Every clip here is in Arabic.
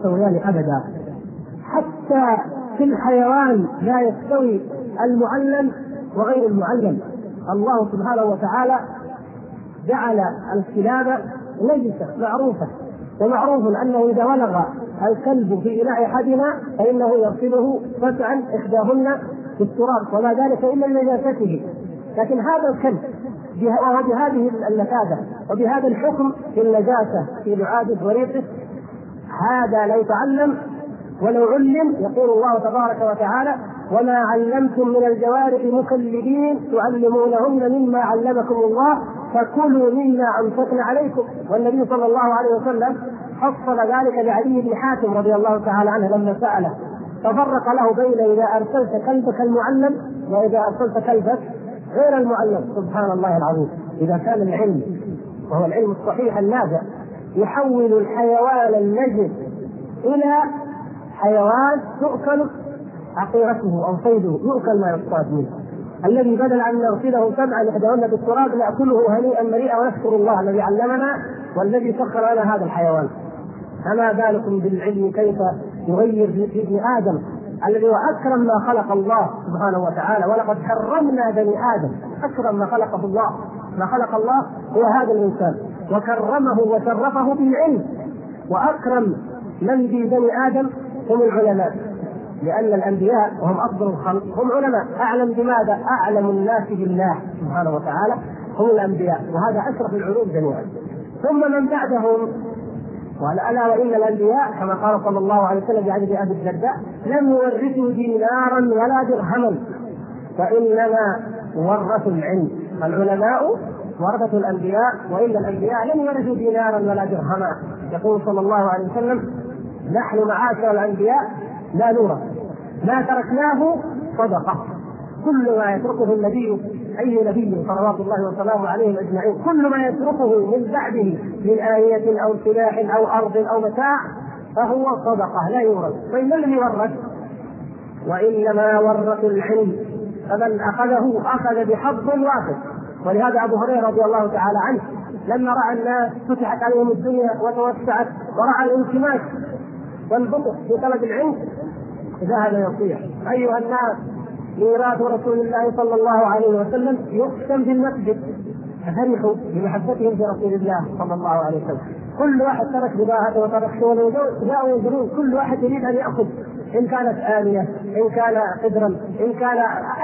يستويان أبدا. حتى في الحيوان لا يستوي المعلم وغير المعلم. الله سبحانه وتعالى جعل الكلاب نجسة معروفة. ومعروف أنه إذا ولغ الكلب في اناء احدنا فإنه يغسله فتعا إحداهن بالتراب وما ذلك إلا لنجاسته لكن هذا الكلب وبهذه النفاذه وبهذا الحكم في النجاسة في لعابه وريقه هذا لا يتعلم ولو علم يقول الله تبارك وتعالى وما علمتم من الجوارح مكلبين تعلمونهن مما علمكم الله فكلوا مما امسكنا عليكم. والنبي صلى الله عليه وسلم فصل ذلك لعلي بن حاتم رضي الله تعالى عنه لما سأله. ففرق له بين إذا أرسلت كلبك المعلم وإذا أرسلت كلبك غير المعلم. سبحان الله العظيم. إذا كان العلم وهو العلم الصحيح النافع يحول الحيوان النجس إلى حيوان تؤكل عقيرته أو صيده يؤكل ما يصطاد منه. الذي بدل أن نغسله سبعا احداهن بالتراب نأكله هنيئا مريئا ونشكر الله الذي علمنا والذي سخر لنا هذا الحيوان. فما بالكم بالعلم كيف يغير في ابن آدم الذي هو أكرم ما خلق الله سبحانه وتعالى ولقد كرمنا بني آدم. أكرم ما خلقه الله. ما خلق الله هو هذا الإنسان. وكرمه وشرفه بالعلم. وأكرم من في بني آدم هم العلماء. لأن الأنبياء وهم أفضل الخلق هم علماء. أعلم بماذا؟ أعلم الناس بالله سبحانه وتعالى هم الأنبياء. وهذا أشرف العلوم جميعا. ثم من بعدهم قال ألا وإن الأنبياء كما قال صلى الله عليه وسلم حديث أبي الدرداء لم يورثوا دينارا ولا درهما وانما ورثوا العلم. العلماء ورثة الأنبياء وإن الأنبياء لم يرثوا دينارا ولا درهما. يقول صلى الله عليه وسلم نحن معاشر الأنبياء لا نورث. ما تركناه صدقة. كل ما يتركه النبي أي نبي صلوات الله وسلامه عليهم أجمعين كل ما يتركه من بعده من آية أو سلاح أو أرض أو متاع فهو صدقة لا يورث. طيب ما الذي ورث؟ وإنما ورثوا العلم فمن أخذه أخذ بحظ واحد. ولهذا أبو هريرة رضي الله تعالى عنه لما رأى الناس فتحت عليهم الدنيا وتوسعت ورأى الانتماس والبطء في طلب العلم ذهب يصيح. أيها الناس ميراث رسول الله صلى الله عليه وسلم يقسم في المسجد. ففرحوا بمحبتهم في رسول الله صلى الله عليه وسلم. كل واحد ترك بضاعته وترك شغله جاءوا ينظرون كل واحد يريد أن يأخذ. إن كانت آلية إن كان قدرا إن كان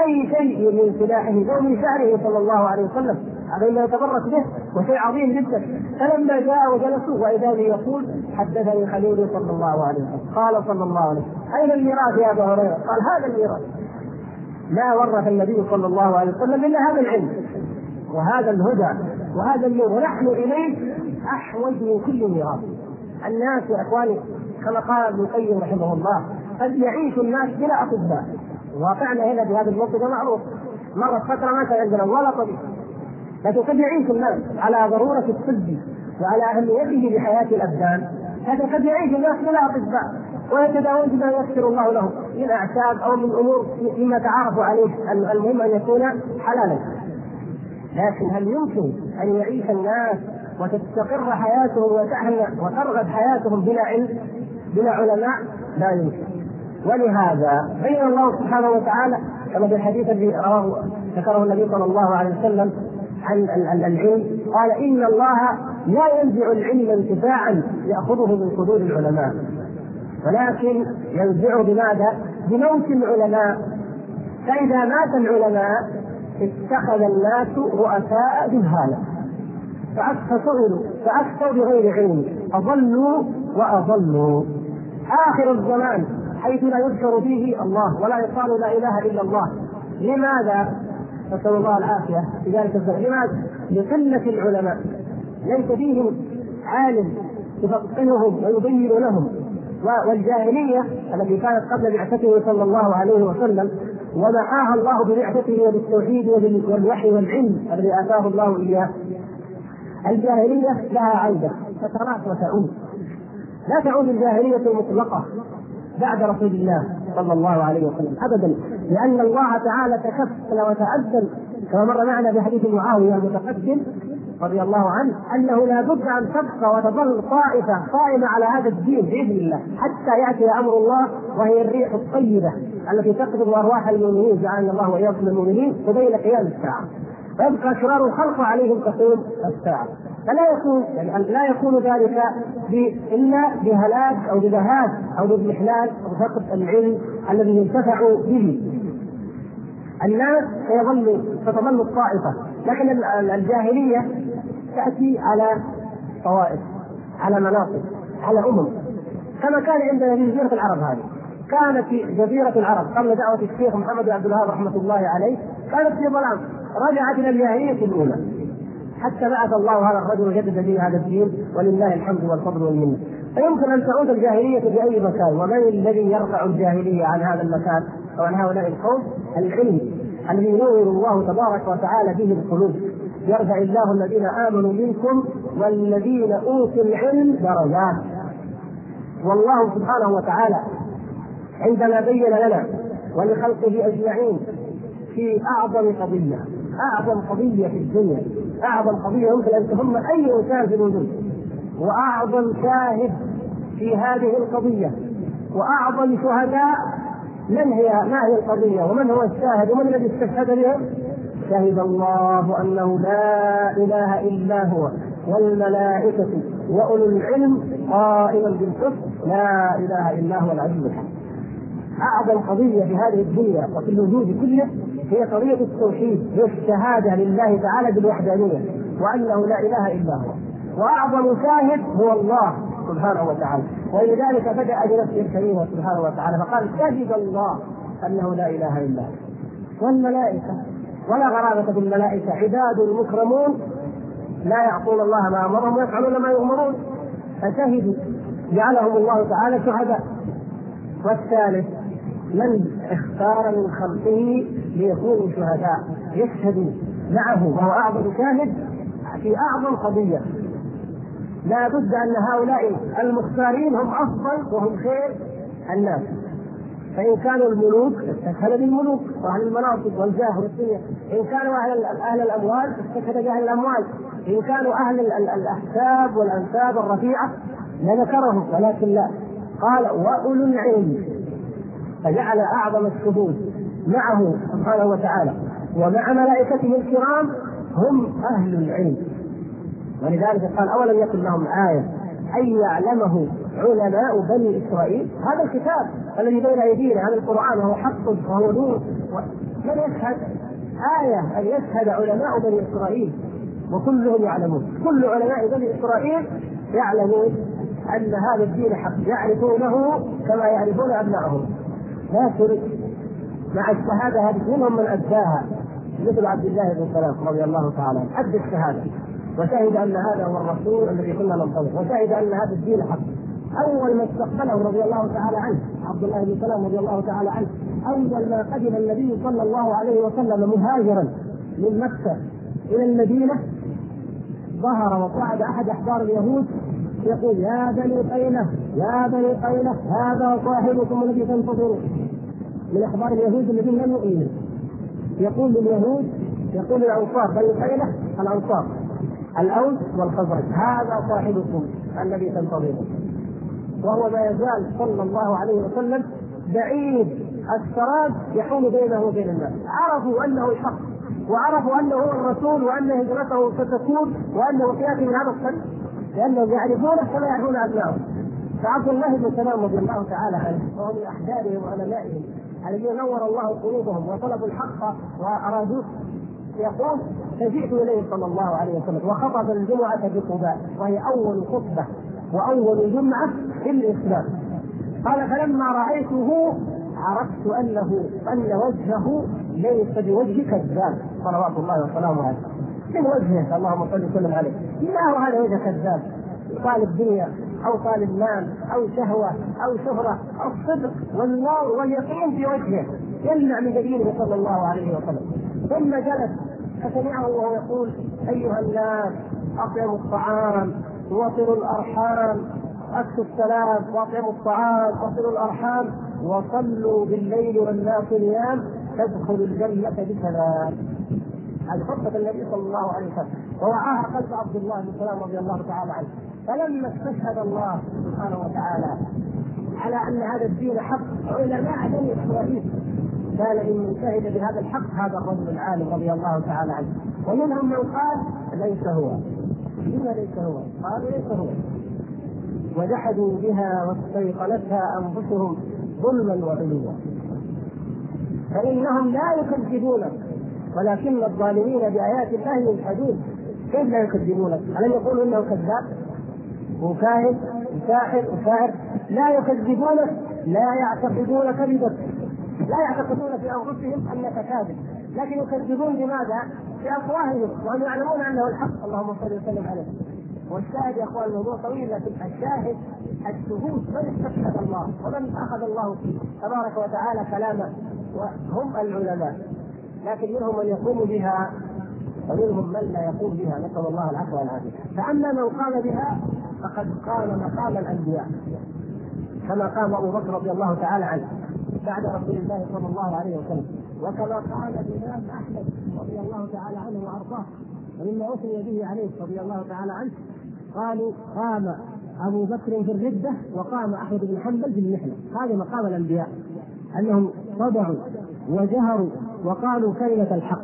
أي شيء من سلاحه أو من شعره صلى الله عليه وسلم. هذا ما يتبرك به وشيء عظيم جدا. فلما جاء وجلسوا وإذا به يقول حدثني خليلي صلى الله عليه وسلم. قال صلى الله عليه وسلم أين الميراث يا أبا هريرة؟ قال هذا الميراث. ما ورث النبي صلى الله عليه وسلم إلا هذا العلم. وهذا الهدى وهذا النور ونحن إليه أحوج من كل ميراث. الناس يا إخواني كما قال ابن القيم رحمه الله قد يعيش الناس بلا أطباء. واقعنا هنا بهذا المنطقة معروف. مرت فترة ما كان عندنا ولا طبيب. لكن قد يعيش الناس على ضرورة الطب وعلى أهميته لحياه الأبدان. لكن قد يعيش الناس بلا أطباء. ويتداول بما يسر الله لهم من أعشاب أو من أمور مما تعارفوا عليه. المهم أن يكون حلالا. لكن هل يمكن أن يعيش الناس وتستقر حياتهم وتهنأ وترغب حياتهم بلا علم؟ بلا علماء؟ لا يمكن. ولهذا بين الله سبحانه وتعالى كما في الحديث الذي رواه ذكره النبي صلى الله عليه وسلم عن العلم قال إن الله لا ينزع العلم انتفاعا يأخذه من صدور العلماء ولكن ينزع بماذا؟ بموت العلماء. فإذا مات العلماء اتخذ الناس رؤساء جهالا فسئلوا فأفتوا بغير علم أضلوا وأضلوا. آخر الزمان حيث لا يذكر فيه الله ولا يقال لا إله إلا الله. لماذا؟ نسأل الله العافية. في ذلك الزمان لماذا؟ لقلة العلماء. ليس فيهم عالم يفقههم ويبين لهم. والجاهلية التي كانت قبل بعثته صلى الله عليه وسلم ومحاها الله ببعثته وبالتوحيد وبالوحي والعلم الذي آتاه الله إياه. الجاهلية لها عودة. فترات وتعود. لا تعود الجاهلية المطلقة. بعد رسول الله صلى الله عليه وسلم. ابدا. لأن الله تعالى تكفل وتأذن. كما مر معنا في حديث معاوية المتقدم رضي الله عنه أنه لا بد أن تبقى وتظل طائفة قائمة على هذا الدين بإذن الله حتى يأتي أمر الله وهي الريح الطيبة التي تقبض أرواح المؤمنين جعلنا الله وإياكم المؤمنين وبين قيام الساعة. ويبقى شرار الخلق عليهم تقوم الساعة. فلا يكون يعني لا يكون ذلك إلا بهلاك أو بذهاب أو باضمحلال أو بفقد العلم الذي ينتفع به. الناس سيظل ستظل الطائفة لكن الجاهلية تأتي على طوائف على مناطق على أمم. كما كان عندنا في جزيرة العرب هذه. كانت جزيرة العرب قبل دعوة الشيخ محمد بن عبد الوهاب رحمة الله عليه كانت في ظلام رجعت إلى الجاهليه الأولى. حتى بعث الله هذا الرجل وجدد به هذا الدين ولله الحمد والفضل والمنة. فيمكن أن تعود الجاهلية في أي مكان ومن الذي يرفع الجاهلية عن هذا المكان؟ أو عن هؤلاء القوم؟ العلم الذي ينور الله تبارك وتعالى به القلوب. يرفع الله الذين آمنوا منكم والذين أوتوا العلم درجات. والله سبحانه وتعالى عندما بين لنا ولخلقه أجمعين في أعظم قضية أعظم قضية في الدنيا أعظم قضية يمكن أن تهم أي إنسان في الوجود وأعظم شاهد في هذه القضية وأعظم شهداء من هي ما هي القضية ومن هو الشاهد ومن الذي استشهد بهم شهد الله أنه لا إله إلا هو والملائكة وأولو العلم قائما بالقسط لا إله إلا هو العزيز الحكيم. أعظم قضية في هذه الدنيا وفي الوجود كله هي قضيه التوحيد هي الشهادة لله تعالى بالوحدانية وأنه لا إله إلا هو. وأعظم شاهد هو الله سبحانه وتعالى. ولذلك بدأ بنفسه الكريمه سبحانه وتعالى فقال شهد الله أنه لا إله إلا هو. والملائكة ولا غرابة بالملائكه عباد مكرمون لا يعصون الله ما أمرهم ويفعلون ما يؤمرون. فشهدوا جعلهم الله تعالى شهداء. والثالث من اختار من خلقه ليكونوا شهداء؟ يشهدوا معه وهو أعظم شاهد في أعظم قضية. لا بد أن هؤلاء المختارين هم أفضل وهم خير الناس. فإن كانوا الملوك استشهد بالملوك. وأهل المناصب والجاه والدنيا. إن كانوا أهل أهل الأموال استشهد بأهل الأموال. إن كانوا أهل الأحساب والأنساب الرفيعة لذكرهم ولكن لا. قال وأولو العلم. فجعل أعظم الشهود معه سبحانه وتعالى. ومع ملائكته الكرام هم أهل العلم. ولذلك قال أولم يكن لهم آية أن يعلمه علماء بني إسرائيل؟ هذا الكتاب الذي بين ايدينا هذا القرآن وهو حق وهو نور. من يشهد؟ آية أن يشهد علماء بني إسرائيل. وكلهم يعلمون. كل علماء بني إسرائيل يعلمون أن هذا الدين حق يعرفونه كما يعرفون أبنائهم لكن مع الشهادة هذه منهم من أداها. مثل عبد الله بن سلام رضي الله تعالى عنه. أدى الشهادة. وشهد أن هذا هو الرسول الذي كنا ننتظره وشهد أن هذا الدين حق. أول ما استقبله رضي الله تعالى عنه عبد الله بن سلام رضي الله تعالى عنه أول ما قدم النبي صلى الله عليه وسلم مهاجرا من مكة إلى المدينة ظهر وصعد أحد أحبار اليهود يقول يا بني قينة يا بني قينة هذا صاحبكم الذي تنتظرون. من أخبار اليهود الذين لم يؤمنوا. يقول لليهود يقول للانصار بني قينه الانصار الأوس والخزرج. هذا صاحبكم الذي تنتظره. وهو ما يزال صلى الله عليه وسلم بعيد. السراب يحول بينه وبين الناس. عرفوا أنه الحق وعرفوا أنه هو الرسول وأن هجرته ستكون وانه سياتي من هذا الطريق لأنهم يعرفونه كما يعرفون ابنائهم فعبد الله بن سلام رضي الله تعالى عنه وهو من أحبابهم وعلمائهم الذين نور الله قلوبهم وطلبوا الحق وأرادوه. يقول فجئت إليه صلى الله عليه وسلم وخطب الجمعة بقباء وهي أول خطبة وأول جمعة في الاسلام قال فلما رأيته عرفت أنه أن وجهه ليس بوجه كذاب صلوات الله وسلامه عليه. من وجهه؟ اللهم صل وسلم عليه. ما هو هذا وجه كذاب طالب دنيا. أو طالب مال أو شهوة أو شهرة أو الصدق والنور واليقين في وجهه. يمنع من دينه صلى الله عليه وسلم. ثم جلس فسمعه وهو يقول أيها الناس أطعموا الطعام وصلوا الأرحام. اكسوا السلام وأطعموا الطعام وصلوا الأرحام. وصلوا بالليل والناس نيام تدخلوا الجنة بسلام. هذه خطه النبي صلى الله عليه وسلم. ووعاها قلب عبد الله بن سلام رضي الله تعالى عنه. فلما استشهد الله سبحانه وتعالى على أن هذا الدين حق علماء بني إسرائيل كان ممن شهد بهذا الحق هذا الرجل العالم رضي الله تعالى عنه. ومنهم من قال ليس هو. لما ليس هو؟ قالوا ليس هو. وجحدوا بها واستيقنتها أنفسهم ظلما وعلوا. فإنهم لا يكذبونك ولكن الظالمين بآيات الله يجحدون كيف لا يكذبونك؟ ألم يقولوا انه كذاب؟ وكاهن وساحر وشاعر لا يكذبونك لا يعتقدون كذبك لا يعتقدون في أنفسهم أنك كاذب. لكن يكذبون بماذا؟ بأفواههم وهم يعلمون أنه الحق. اللهم صل وسلم عليه. والشاهد يا أخوان الموضوع طويل لكن الشاهد الشهود من استشهد الله؟ ومن أخذ الله تبارك وتعالى كلامه وهم العلماء. لكن منهم من يقوم بها ومنهم من لا يقوم بها. نسأل الله العفو والعافية. فأما من قام بها فقد قام مقام الأنبياء. كما قام أبو بكر رضي الله تعالى عنه بعد رسول الله صلى الله عليه وسلم. وكما قال الإمام أحمد رضي الله تعالى عنه وأرضاه. ومما أثني به عليه رضي الله تعالى عنه قالوا قام أبو بكر في الردة وقام أحمد بن حنبل في المحنة. هذا مقام الأنبياء. أنهم صدعوا وجهروا وقالوا كلمة الحق.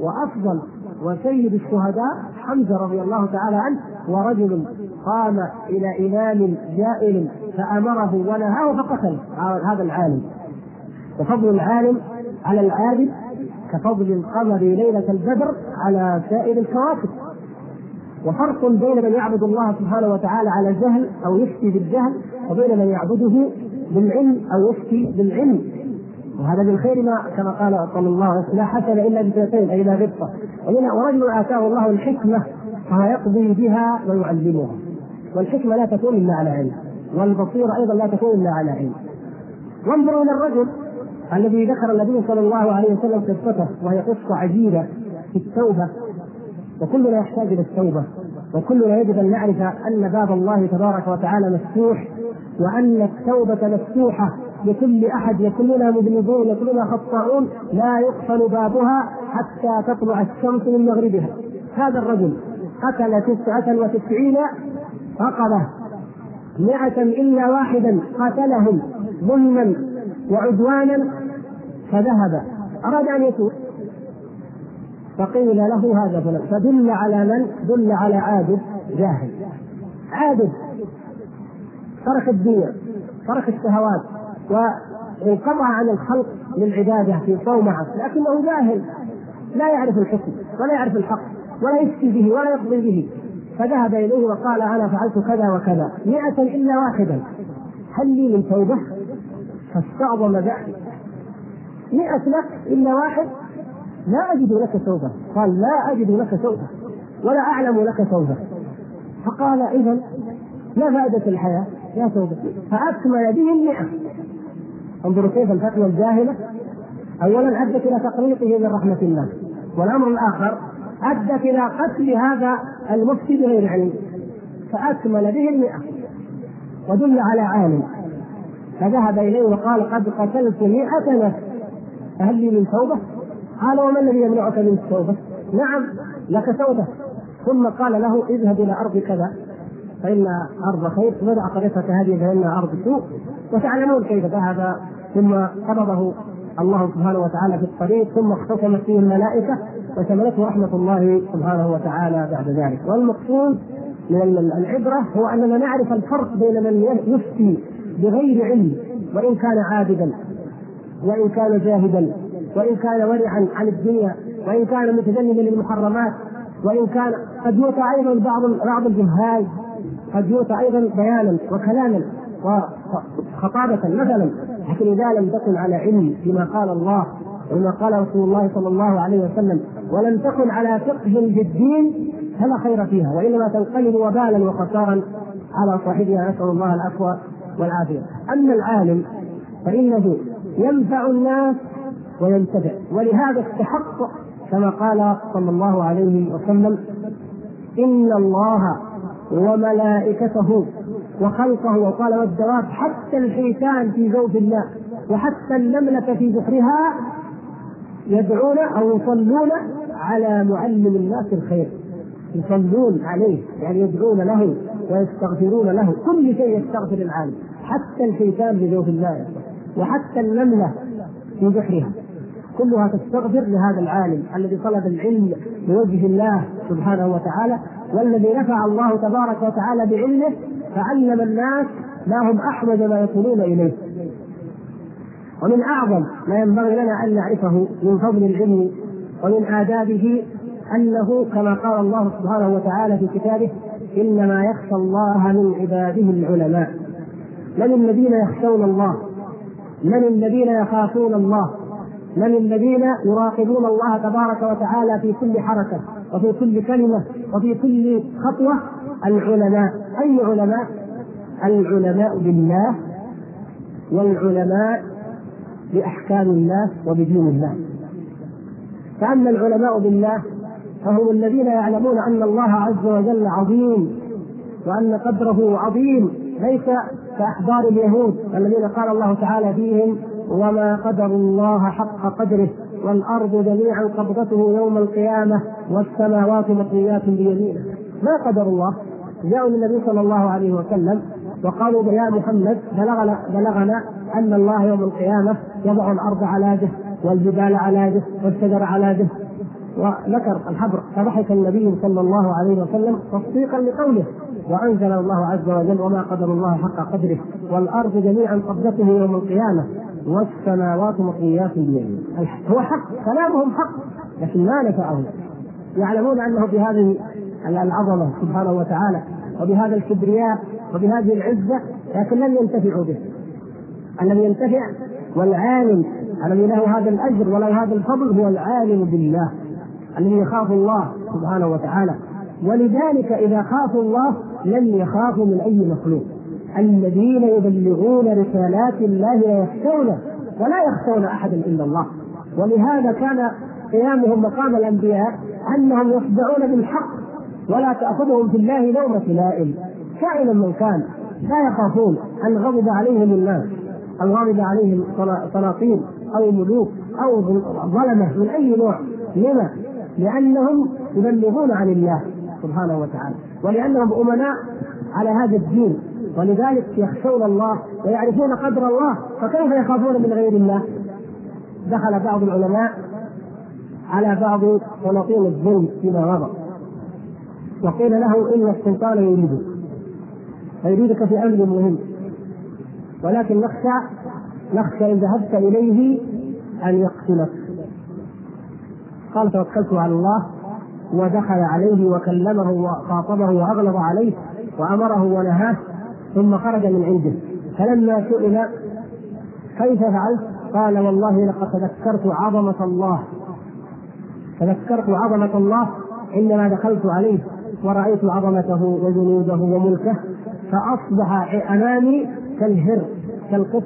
وأفضل وسيد الشهداء حمزة رضي الله تعالى عنه ورجل قام إلى إمام جائل فأمره ونهاه فقتل. هذا العالم. وفضل العالم على العابد كفضل القمر ليلة البدر على سائر الكواكب. وفرق بين من يعبد الله سبحانه وتعالى على جهل أو يفتي بالجهل وبين من يعبده بالعلم أو يفتي بالعلم. وهذا من خير ما كما قال صلى الله عليه وسلم لا حسن إلا بسنتين أي لا غبطه ورجل آتاه الله الحكمة فهو يقضي بها ويعلمها. والحكمة لا تكون إلا على علم. والبصيرة أيضا لا تكون إلا على علم. وانظروا إلى الرجل الذي ذكر النبي صلى الله عليه وسلم قصته وهي قصة عجيبة في التوبة. وكلنا يحتاج إلى التوبة. وكلنا يجب أن نعرف أن باب الله تبارك وتعالى مفتوح وأن التوبة مفتوحة لكل أحد وكلنا مذنبون وكلنا خطاؤون. لا يقفل بابها حتى تطلع الشمس من مغربها. هذا الرجل قتل تسعة وتسعين فقرة مئة إلا واحدا قتلهم ظلما وعدوانا فذهب. أراد أن يتوب فقيل له هذا فلان. فدل على من؟ دل على عابد جاهل. عابد. ترك الدنيا ترك الشهوات وانقطع عن الخلق للعبادة في صومعة لكنه جاهل. لا يعرف الحكم ولا يعرف الحق. ولا يفتي به ولا يقضي به. فذهب إليه وقال أنا فعلت كذا وكذا. مئة إلا واحدا. هل لي من توبة؟ فاستعظم ذلك. مئة لك إلا واحد؟ لا أجد لك توبة. قال لا أجد لك توبة. ولا أعلم لك توبة. فقال إذا لا فائدة الحياة؟ يا توبة. فأكمل به المئة. انظروا كيف الفتوى الجاهلة. أولا أدت إلى تقليطه من رحمة الله. والأمر الآخر أدت إلى قتل هذا المفتي بغير علم فأكمل به المئة ودل على عالم فذهب إليه وقال قد قتلت مئة نفس فهل لي من توبة؟ قال وما الذي يمنعك من التوبة؟ نعم لك توبة ثم قال له اذهب إلى أرض كذا فإن أرض خير ودع قريتك هذه فانها أرض سوء وتعلمون كيف ذهب ثم قبضه الله سبحانه وتعالى في الطريق ثم اختصمت فيه الملائكة وشملته رحمة الله سبحانه وتعالى بعد ذلك. والمقصود من العبرة هو أننا نعرف الفرق بين من يفتي بغير علم وإن كان عابدا وإن كان جاهدا وإن كان ورعا عن الدنيا وإن كان متجنبا للمحرمات وإن كان قد يؤتى أيضا بعض بعض الجهال قد يؤتى أيضا بيانا وكلاما وخطابة مثلا لكن إذا لم تكن على علم بما قال الله وما قال رسول الله صلى الله عليه وسلم ولم تكن على فقه بالدين فلا خير فيها وإنما تنقلب وبالا وخسارا على صاحبها. نسأل الله العفو والعافية. أما العالم فإنه ينفع الناس وينتفع ولهذا استحق كما قال صلى الله عليه وسلم إن الله وملائكته وخلقه وقال والدواب حتى الحيتان في جوف الله وحتى النملة في بحرها يدعون أو يصلون على معلم الناس الخير. يصلون عليه يعني يدعون له ويستغفرون له. كل شيء يستغفر العالم حتى الحيتان في جوف الماء وحتى النملة في بحرها كلها تستغفر لهذا العالم الذي طلب العلم لوجه الله سبحانه وتعالى والذي نفع الله تبارك وتعالى بعلمه فعلم الناس ما هم أحوج ما يصلون إليه. ومن أعظم ما ينبغي لنا أن نعرفه من فضل العلم ومن آدابه أنه كما قال الله سبحانه وتعالى في كتابه إنما يخشى الله من عباده العلماء. من الذين يخشون الله؟ من الذين يخافون الله؟ من الذين يراقبون الله تبارك وتعالى في كل حركة وفي كل كلمة وفي كل خطوة؟ العلماء. أي علماء؟ العلماء بالله والعلماء بأحكام الله وبدين الله. فأما العلماء بالله فهم الذين يعلمون أن الله عز وجل عظيم وأن قدره عظيم ليس كأحبار اليهود الذين قال الله تعالى فيهم وما قدر الله حق قدره والأرض جميعا قبضته يوم القيامة والسماوات مطويات بيمينه. ما قدر الله؟ جاءوا للنبي صلى الله عليه وسلم وقالوا يا محمد بلغنا بلغنا أن الله يوم القيامة يضع الأرض على جه والجبال على جه والشجر على جه وذكر الحبر فضحك النبي صلى الله عليه وسلم تصديقا لقوله وأنزل الله عز وجل وما قدر الله حق قدره والأرض جميعا قبضته يوم القيامة والسماوات مطويات بيمينه هو حق كلامهم حق لكن ما نفعه يعلمون أنه بهذه العظمة سبحانه وتعالى وبهذا الكبرياء وبهذه العزة لكن لم ينتفعوا به. الذي ينتفع؟ والعالم الذي له هذا الأجر وله هذا الفضل هو العالم بالله الذي يخاف الله سبحانه وتعالى. ولذلك إذا خافوا الله لم يخافوا من أي مخلوق. الذين يبلغون رسالات الله ويخشونه ولا يخشون أحدا إلا الله. ولهذا كان قيامهم مقام الأنبياء أنهم يخدعون بالحق. ولا تأخذهم في الله لومه لائم كائنا من كان لا يخافون أن غضب عليهم الناس أو غضب عليهم سلاطين أو ملوك أو ظلمة من أي نوع لما؟ لأنهم يبلغون عن الله سبحانه وتعالى ولأنهم أمناء على هذا الدين ولذلك يخشون الله ويعرفون قدر الله فكيف يخافون من غير الله؟ دخل بعض العلماء على بعض سلاطين الظلم فيما مضى وقيل له إن السلطان يريدك فيريدك في أمر مهم. ولكن نخشى نخشى إن ذهبت إليه أن يقتلك. قال توكلت على الله ودخل عليه وكلمه وخاطبه وأغلظ عليه وأمره ونهاه ثم خرج من عنده. فلما سئل كيف فعلت؟ قال والله لقد تذكرت عظمة الله. تذكرت عظمة الله عندما دخلت عليه. ورأيت عظمته وجنوده وملكه فأصبح أمامي كالهر كالقط.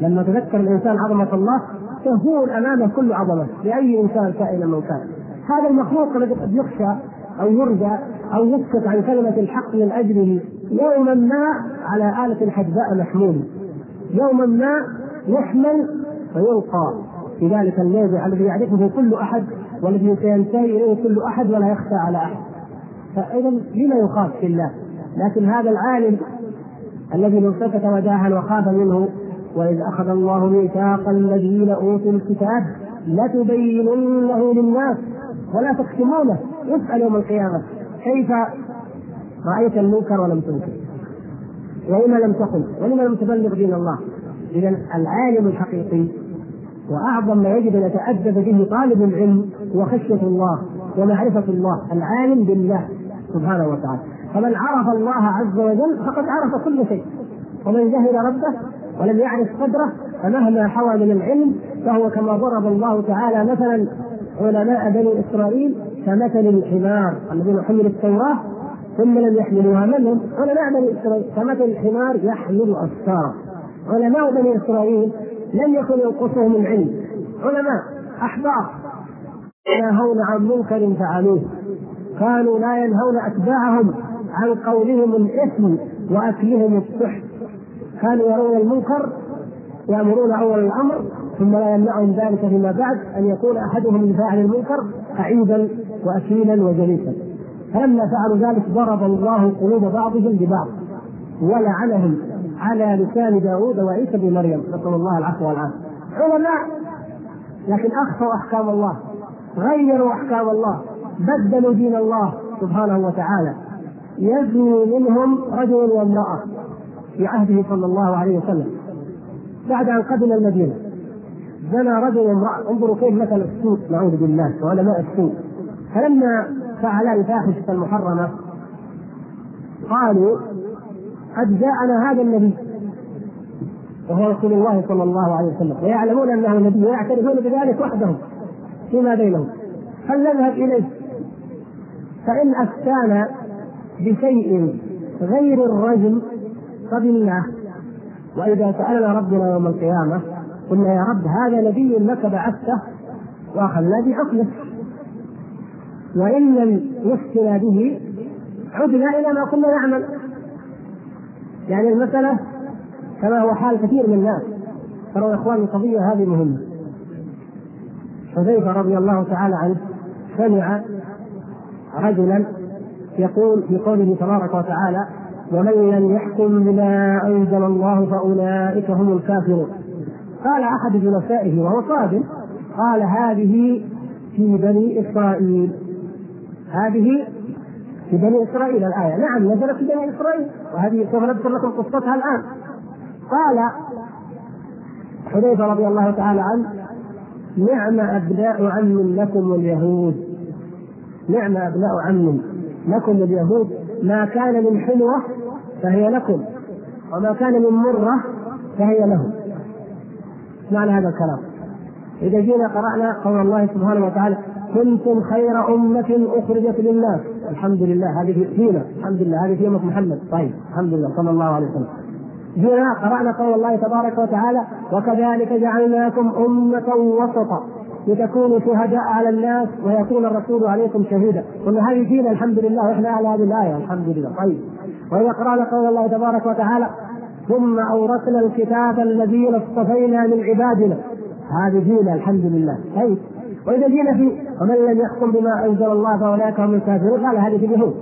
لما تذكر الإنسان عظمة الله تهون أمامه كل عظمة لأي إنسان كائنا من كان. هذا المخلوق الذي قد يخشى أو يرجى أو يسكت عن كلمة الحق من أجله يوما ما على آلة حدباء محمول. يوما ما يحمل فيلقى. في ذلك الذي يعرفه كل أحد والذي سينتهي إليه كل أحد ولا يخفى على أحد. فإذا لما يخاف في الله؟ لكن هذا العالم الذي لو سكت وداها وخاف منه وإذ أخذ الله ميثاق الذين أوتوا الكتاب لتبيننه للناس ولا تكتمونه. يسأل يوم القيامة كيف رأيت المنكر ولم تنكر؟ ولما لم تقل؟ ولما لم تبلغ دين الله؟ إذا العالم الحقيقي وأعظم ما يجب أن يتأدب به طالب العلم هو خشية الله ومعرفة الله العالم بالله. سبحانه وتعالى. فمن عرف الله عز وجل فقد عرف كل شيء. ومن جهل ربه ولم يعرف قدره فمهما حوى من العلم فهو كما ضرب الله تعالى مثلا علماء بني إسرائيل كمثل الحمار الذين حملوا التوراة ثم لم يحملوها. من هم؟ علماء بني إسرائيل. كمثل الحمار يحمل اسفارا علماء بني إسرائيل لم يكن ينقصهم العلم. علماء أحبار. ينهون عن منكر فعلوه. كانوا لا ينهون أتباعهم عن قولهم الإثم وأكلهم السحت كانوا يرون المنكر يأمرون أول الأمر ثم لا يمنعهم ذلك فيما بعد أن يكون أحدهم من فاعل المنكر قعيدا وأكيلا وجليسا. فلما فعلوا ذلك ضرب الله قلوب بعضهم ببعض ولعنهم على لسان داوود وعيسى بن مريم. نسأل الله العفو والعافية. علماء لكن اخفوا أحكام الله غيروا أحكام الله. بدلوا دين الله سبحانه وتعالى. يزني منهم رجل وامرأة في عهده صلى الله عليه وسلم. بعد أن قدم المدينة. زنى رجل وامرأة. انظروا كيف مثل السوء نعوذ بالله. وعلماء السوء فلما فعلا الفاحشة المحرمة قالوا قد جاءنا هذا النبي. وهو رسول الله صلى الله عليه وسلم. ويعلمون أنه نبي ويعترفون بذلك وحدهم فيما بينهم. هل نذهب إليه؟ فإن افتانا بشيء غير الرجل فبالله. وإذا سألنا ربنا يوم القيامة قلنا يا رب هذا نبي لك بعثته وأخذنا بحكمه. وإن لم يفتنا به عدنا إلى ما كنا نعمل. يعني المسألة كما هو حال كثير من الناس ترى يا اخواني القضية هذه مهمة. حذيفة رضي الله تعالى عنه سمع رجلا يقول في قوله تبارك وتعالى ومن لم يحكم بما انزل الله فاولئك هم الكافرون قال أحد جلسائه وهو صادق قال هذه في بني إسرائيل هذه في بني إسرائيل الآية. نعم نزلت في بني إسرائيل وهذه سوف نذكر لكم قصتها الآن. قال حذيفة رضي الله تعالى عنه نعم أبناء عم لكم اليهود. نعم أبناء عم لكم اليهود ما كان من حلوة فهي لكم وما كان من مرة فهي لهم. معنى هذا الكلام. إذا جينا قرأنا قول الله سبحانه وتعالى كنتم خير أمة أخرجت للناس. الحمد لله هذه فينا. الحمد لله هذه في أمة محمد. طيب الحمد لله صلى الله عليه وسلم. جينا قرأنا قول الله تبارك وتعالى وكذلك جعلناكم أمة وسطا. لتكونوا شهداء على الناس ويكون الرسول عليكم شهيدا. قلنا هذه فينا الحمد لله وإحنا على هذه الآية الحمد لله. طيب. وإذا قرأنا قول الله تبارك وتعالى ثم أورثنا الكتاب الذين اصطفينا من عبادنا. هذه فينا الحمد لله. طيب. وإذا جينا في ومن لم يحكم بما أنزل الله فأولئك هم الكافرون. قال هذه في اليهود.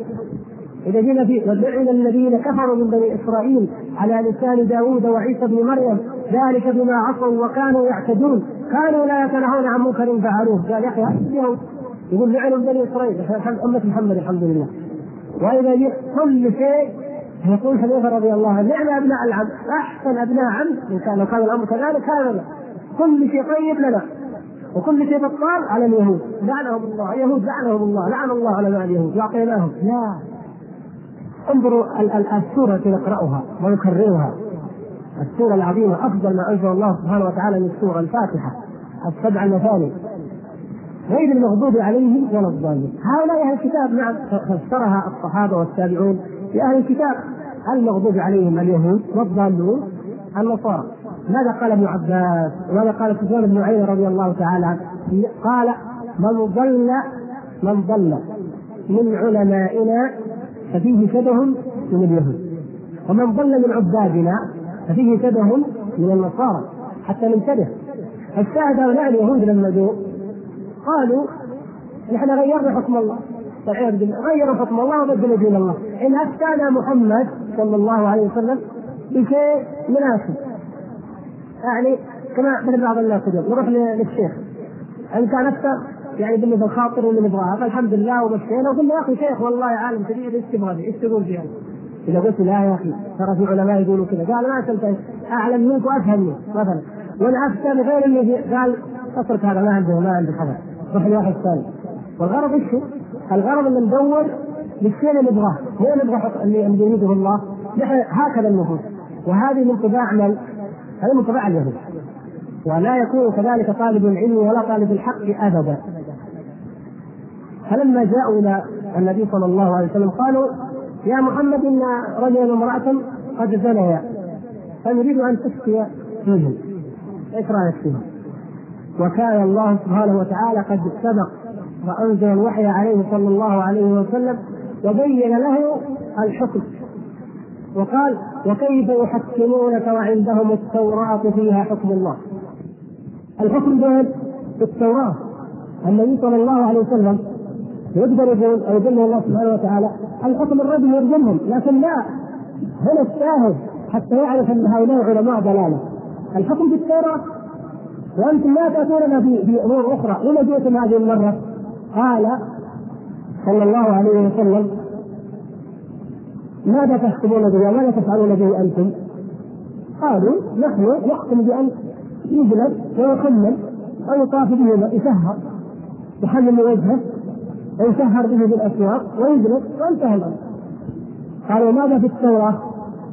إذا جينا في ولعن الذين كفروا من بني إسرائيل على لسان داوود وعيسى بن مريم ذلك بما عصوا وكانوا يعتدون. كانوا لا يتنهون عن منكر فعلوه. قال يا أخي اليهود يقول لعنوا بني إسرائيل. أمة محمد الحمد لله. وإذا جينا كل شيء يقول حذيفة رضي الله عنه نعم أبناء العم أحسن أبناء عم. إن كان لو كان الأمر كذلك هذا كل شيء طيب لنا. وكل شيء بطال على اليهود. لعنهم الله. اليهود لعنهم الله. لعن الله على اليهود. وأعطيناهم. لا. انظروا السورة التي نقرأها ونكررها. السورة العظيمة أفضل ما أنزل الله سبحانه وتعالى من السورة الفاتحة السبع المثاني. غير المغضوب عليهم ولا الضالين. هؤلاء أهل الكتاب نعم فسرها الصحابة والتابعون لأهل الكتاب. المغضوب عليهم اليهود والضالون النصارى. ماذا قال ابن عباس؟ وماذا قال سفيان بن عيينة رضي الله تعالى عنه؟ قال من ضل من ضل من علمائنا ففيه شبه من اليهود. ومن ضل من عبادنا ففيه شبه من النصارى حتى ننتبه الشاهد هؤلاء اليهود لما جو قالوا نحن غيرنا حكم الله. والعياذ بالله غيروا حكم الله وبدلوا دين الله. إن أفتانا محمد صلى الله عليه وسلم بشيء مناسب. يعني كما مثل بعض الناس يقول نروح للشيخ. إن كان أفتى يعني باللي بالخاطر واللي نبغاها فالحمد لله ومشينا. وقلنا يا أخي شيخ والله عالم كبير إيش تبغى إيش تقول فيها؟ إذا قلت لا يا أخي ترى في علماء يقولوا كذا. قال ما تنتهي أعلم منك وافهم منك مثلا وأنا افتى بغير اللي قال أترك هذا ما عنده ما عنده خبر. روح لواحد ثاني. والغرض إيش الغرض ان ندور للشيء اللي نبغاه. مو نبغى اللي يريده الله؟ نحن هكذا النفوس. وهذه من طباع من؟ هذه من طباع اليهود. ولا يكون كذلك طالب العلم ولا طالب الحق أبدا. فلما جاءوا إلى النبي صلى الله عليه وسلم قالوا يا محمد إن رجلا وامرأة قد زنيا فنريد أن تفتي فيهم إيش رأيك فيهم؟ وكان الله سبحانه وتعالى قد سبق وأنزل الوحي عليه صلى الله عليه وسلم وبين له الحكم. وقال وكيف يحكمونك وعندهم التوراة فيها حكم الله؟ الحكم بين التوراة. النبي صلى الله عليه وسلم يقدر يقول أو يقول الله سبحانه وتعالى الحكم الرجل يرجمهم لكن لا هنا الشاهد حتى يعرف أن هؤلاء علماء ضلالة الحكم بالتوراه وأنتم لا تأتوننا في في أمور أخرى لما جئتم هذه المرة؟ قال صلى الله عليه وسلم ماذا تحكمون به ماذا تفعلون به أنتم؟ قالوا نحن نحكم بأن يجلد ويخمل أو يطاف به يسهر يحلل وجهه ويسهر به بالأسواق ويجلد وانتهى الأمر. قالوا ماذا في التوراة؟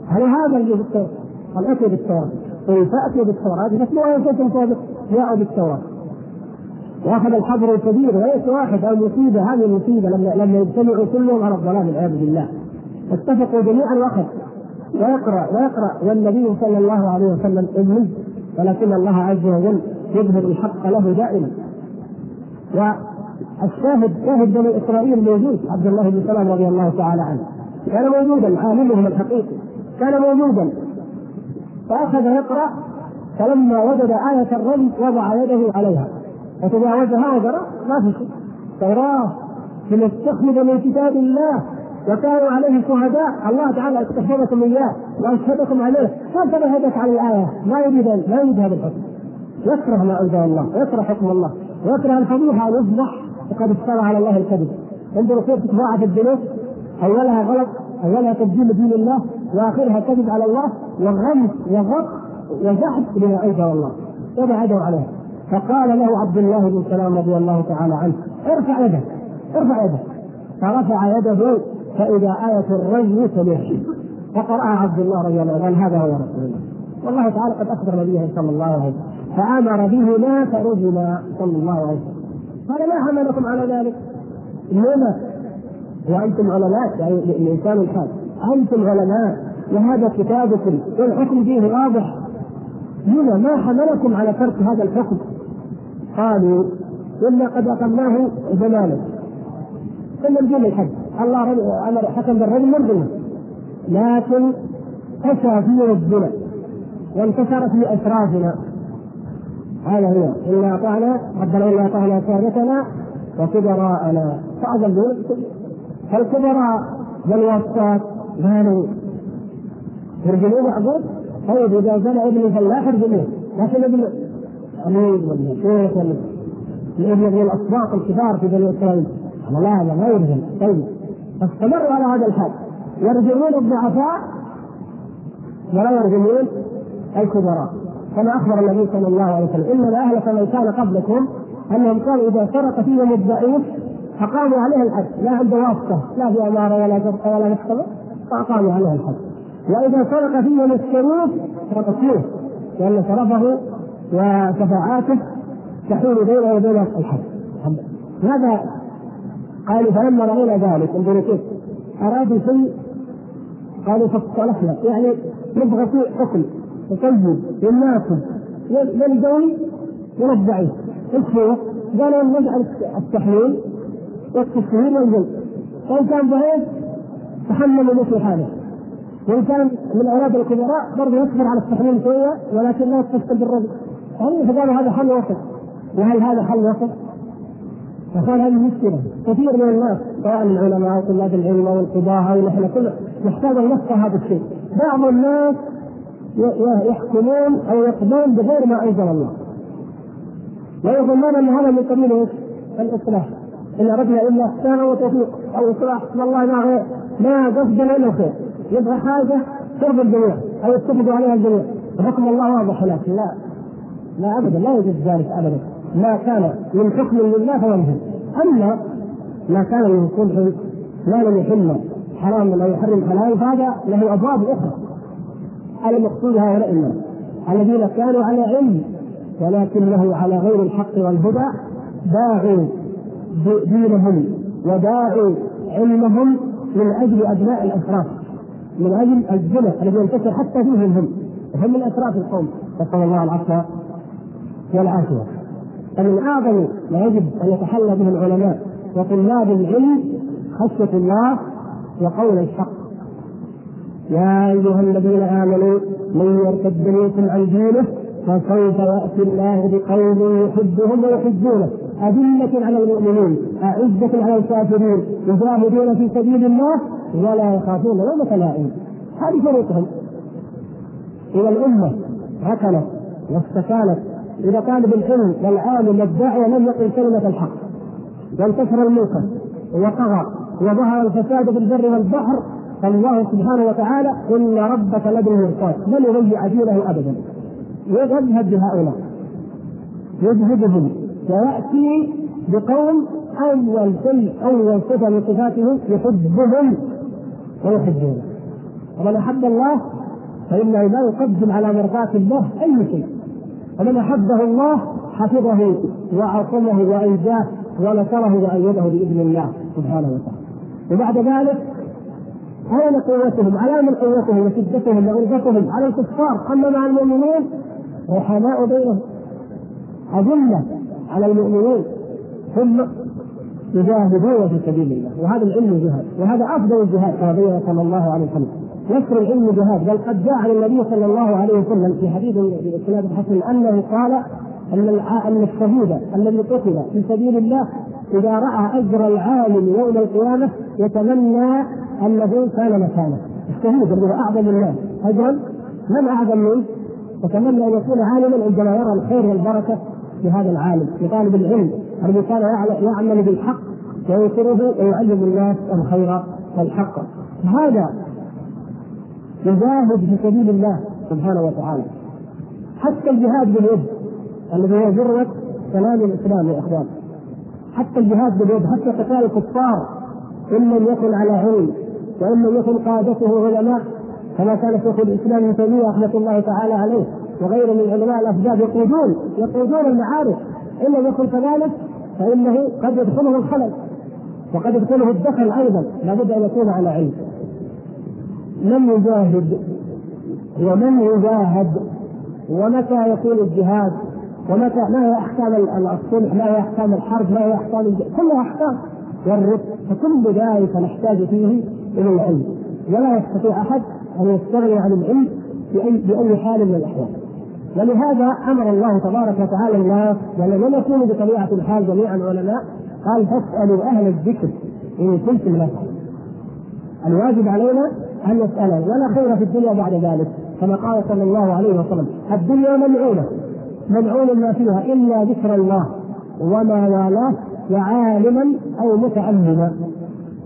هل هذا اللي في التوراة؟ قال اتوا بالتوراة؟ إن فأتوا بالتوراة. فاتلوها إن كنتم جاءوا بالتوراة. وأخذ الحظر الكبير وليس واحد أو مصيبة هذه المصيبه لما لما يجتمعوا كلهم على الضلال والعياذ بالله. اتفقوا جميعا وأخذ. ويقرأ ويقرأ والنبي صلى الله عليه وسلم أمي ولكن الله عز وجل يظهر الحق له دائما. والشاهد شاهد بني إسرائيل موجود عبد الله بن سلام رضي الله تعالى عنه. كان موجودا عالمهم الحقيقي. كان موجودا. فأخذ يقرا فلما وجد آية الرجم وضع يده عليها. وتجاوزها وقرا ما في شيء توراة لنستخلف من كتاب الله وكانوا عليه شهداء. الله تعالى استخدمكم إياه وأشهدكم عليه. هكذا هدف على الآية؟ ما يريد ما يريد هذا الحكم. يكره ما أنزل الله يكره حكم الله ويكره الفضيحة ان يصبح وقد افترى على الله الكذب. انظروا كيف تتضاعف الذنوب. أولها غلط أولها تبديل دين الله وآخرها كذب على الله وغمس وغط وجحد لما أنزل الله. وبعدوا عليها فقال له عبد الله بن سلام رضي الله تعالى عنه ارفع يدك ارفع يدك. فرفع يده فإذا آية الرجل تلوح فقرأها عبد الله رضي الله عنه هذا هو رسول الله. والله تعالى قد أخبر نبيه صلى الله عليه وسلم. فآمر بهما فرجما صلى الله عليه وسلم. قال ما حملكم على ذلك؟ لما؟ وأنتم علماء يعني الإنسان الحال أنتم علماء وهذا كتابكم والحكم فيه واضح لما ما حملكم على ترك هذا الحكم؟ قالوا الا قد أقمناه زمانا ثم نجيب الحج الله أمر حكم بالرجل مرجمه لكن فشى فيه الزنا وانتشر في اشرافنا هذا هو. انا اطعنا ربنا انا اطعنا سادتنا وكبراءنا. فاضلوا فالكبراء والوسطات قالوا يرجموه معقول؟ طيب إذا زنى ابن الفلاح يرجموه لكن ابن امير ولا شيخ ولا الإبن من الاسباط الكبار في بني إسرائيل. لا لا ما يرجم طيب. فاستمروا على هذا الحال. يرجمون الضعفاء ولا يرجمون الكبراء. كما أخبر النبي صلى الله عليه وسلم. انما اهلك من كان قبلكم أنهم كانوا إذا سرق فيهم الضعيف فقاموا عليه الحد. لا عند واسطة لا في أمارة ولا جرحه ولا محكمه فأقاموا عليه الحد. وإذا سرق فيهم الشريف تركوه لأن شرفه وشفاعاته تحول بينه وبين الحد. هذا قالوا فلما راينا ذلك انظروا كيف. أرادوا شيء؟ قالوا فاصطلحنا. يعني نبغى فيه حكم. تطيب يناسب للقوي وللضعيف إيش هو؟ قالوا نجعل التحليل والتسهيل والجلد. فان كان ضعيف تحمل مثل حاله. وإن كان من أولاد الكبراء برضه يصبر على التحليل شوية ولكن لا يتصل بالرجل فقالوا هذا حل وسط؟ وهل هذا حل وسط؟ فقال هذه مشكلة. كثير من الناس سواء العلماء أو طلاب العلم أو القضاه أو نحن نحتاج ان نفقه هذا الشيء. بعض الناس يحكمون أو يقضون بغير ما أنزل الله. ويظنون ان هذا من قبيل؟ الإصلاح. إن أردنا إلا احسانا وتوفيق أو إصلاح والله ما غير ما قصدنا إلا خير. يبغى حاجة ترضي الجميع أو يتفقوا عليها الجميع. وحكم الله واضح لكن لا لا ابدا لا يوجد ذلك ابدا. ما كان من حكم لله فينزل أما ما كان من صلح ما لم يحل حرام أو يحرم حلال فهذا له أبواب أخرى. المقصود هؤلاء الناس الذين كانوا على علم ولكنه على غير الحق والهدى باعوا دينهم وداعوا علمهم من أجل أبناء الاشراف من أجل الزنا الذي ينتشر حتى فيهم هم هم من اشراف القوم. نسأل الله العفو والعافية. فمن أعظم ما يجب أن يتحلى به العلماء وطلاب العلم خشية الله وقول الحق. يا أيها الذين آمنوا من يرتد منكم عن دينه فسوف يأتي الله بقوم يحبهم ويحبونه. أذلة على المؤمنين أعزة على الكافرين يجاهدون في سبيل الله ولا يخافون يوم لائم. هذه شروطهم إذا الأمة ركنت واستكانت. إذا طالب العلم والعالم والداعية لم يقل كلمة الحق وانتشر المنكر وطغى وظهر الفساد في البر والبحر فالله سبحانه وتعالى إن ربك لبالمرصاد لن يضيع دينه أبدا. يذهب بهؤلاء. يذهبهم. ويأتي بقوم أول شيء أول صفة من صفاتهم يحبهم ويحبونه. ومن أحب الله فإنه لا يقدم على مرضاة الله أي شيء. ومن أحبه الله حفظه وعصمه وأنجاه ونصره وأيده بإذن الله سبحانه وتعالى. وبعد ذلك أين قوتهم؟ على من قوتهم وشدتهم وغلبتهم على الكفار أما مع المؤمنين رحماء بينهم أذلة على المؤمنين ثم يجاهدون في سبيل الله وهذا العلم جهاد وهذا أفضل الجهاد كما بين صلى الله عليه وسلم نشر العلم جهاد بل قد جاء عن النبي صلى الله عليه وسلم في حديث بإسناد الحسن أنه قال أن أن الشهيد الذي قتل في سبيل الله إذا رأى أجر العالم يوم القيامة يتمنى أنه كان مكانه الشهيد الذي هو أعظم الناس. أجرا من أعظم منه يتمنى أن يكون عالما عندما يرى الخير والبركة في هذا العالم. في طالب العلم. الذي كان يعمل بالحق وينكره ويعلم الناس الخير والحق. هذا يجاهد في سبيل الله سبحانه وتعالى. حتى الجهاد باليد الذي هو ذروة سلام الإسلام يا إخوان. حتى الجهاد باليد حتى قتال الكفار إن لم يكن على علم. وإن لم يكن قادته علماء كما كان شيخ الإسلام ابن تيمية رحمة الله تعالى عليه وغيره من علماء الأسباب يقودون يقودون المعارك إن لم يكن كذلك فإنه قد يدخله الخلل وقد يدخله الدخل أيضا لابد أن يكون على علم. من يجاهد ومن يجاهد ومتى يكون الجهاد؟ ومتى ما هي أحكام الصلح؟ ما هي أحكام الحرب؟ ما هي أحكام كلها أحكام. والرفق فكل ذلك نحتاج فيه إلى العلم. ولا يستطيع أحد أن يستغني عن العلم باي بأي حال من الأحوال. ولهذا أمر الله تبارك وتعالى الناس ولم نكون بطبيعة الحال جميعا علماء قال فاسالوا أهل الذكر إن كنتم لا الواجب علينا أن نساله ولا خير في الدنيا بعد ذلك كما قال صلى الله عليه وسلم الدنيا ملعونه ملعون ما فيها إلا ذكر الله وما والاه وعالما أو متعلما.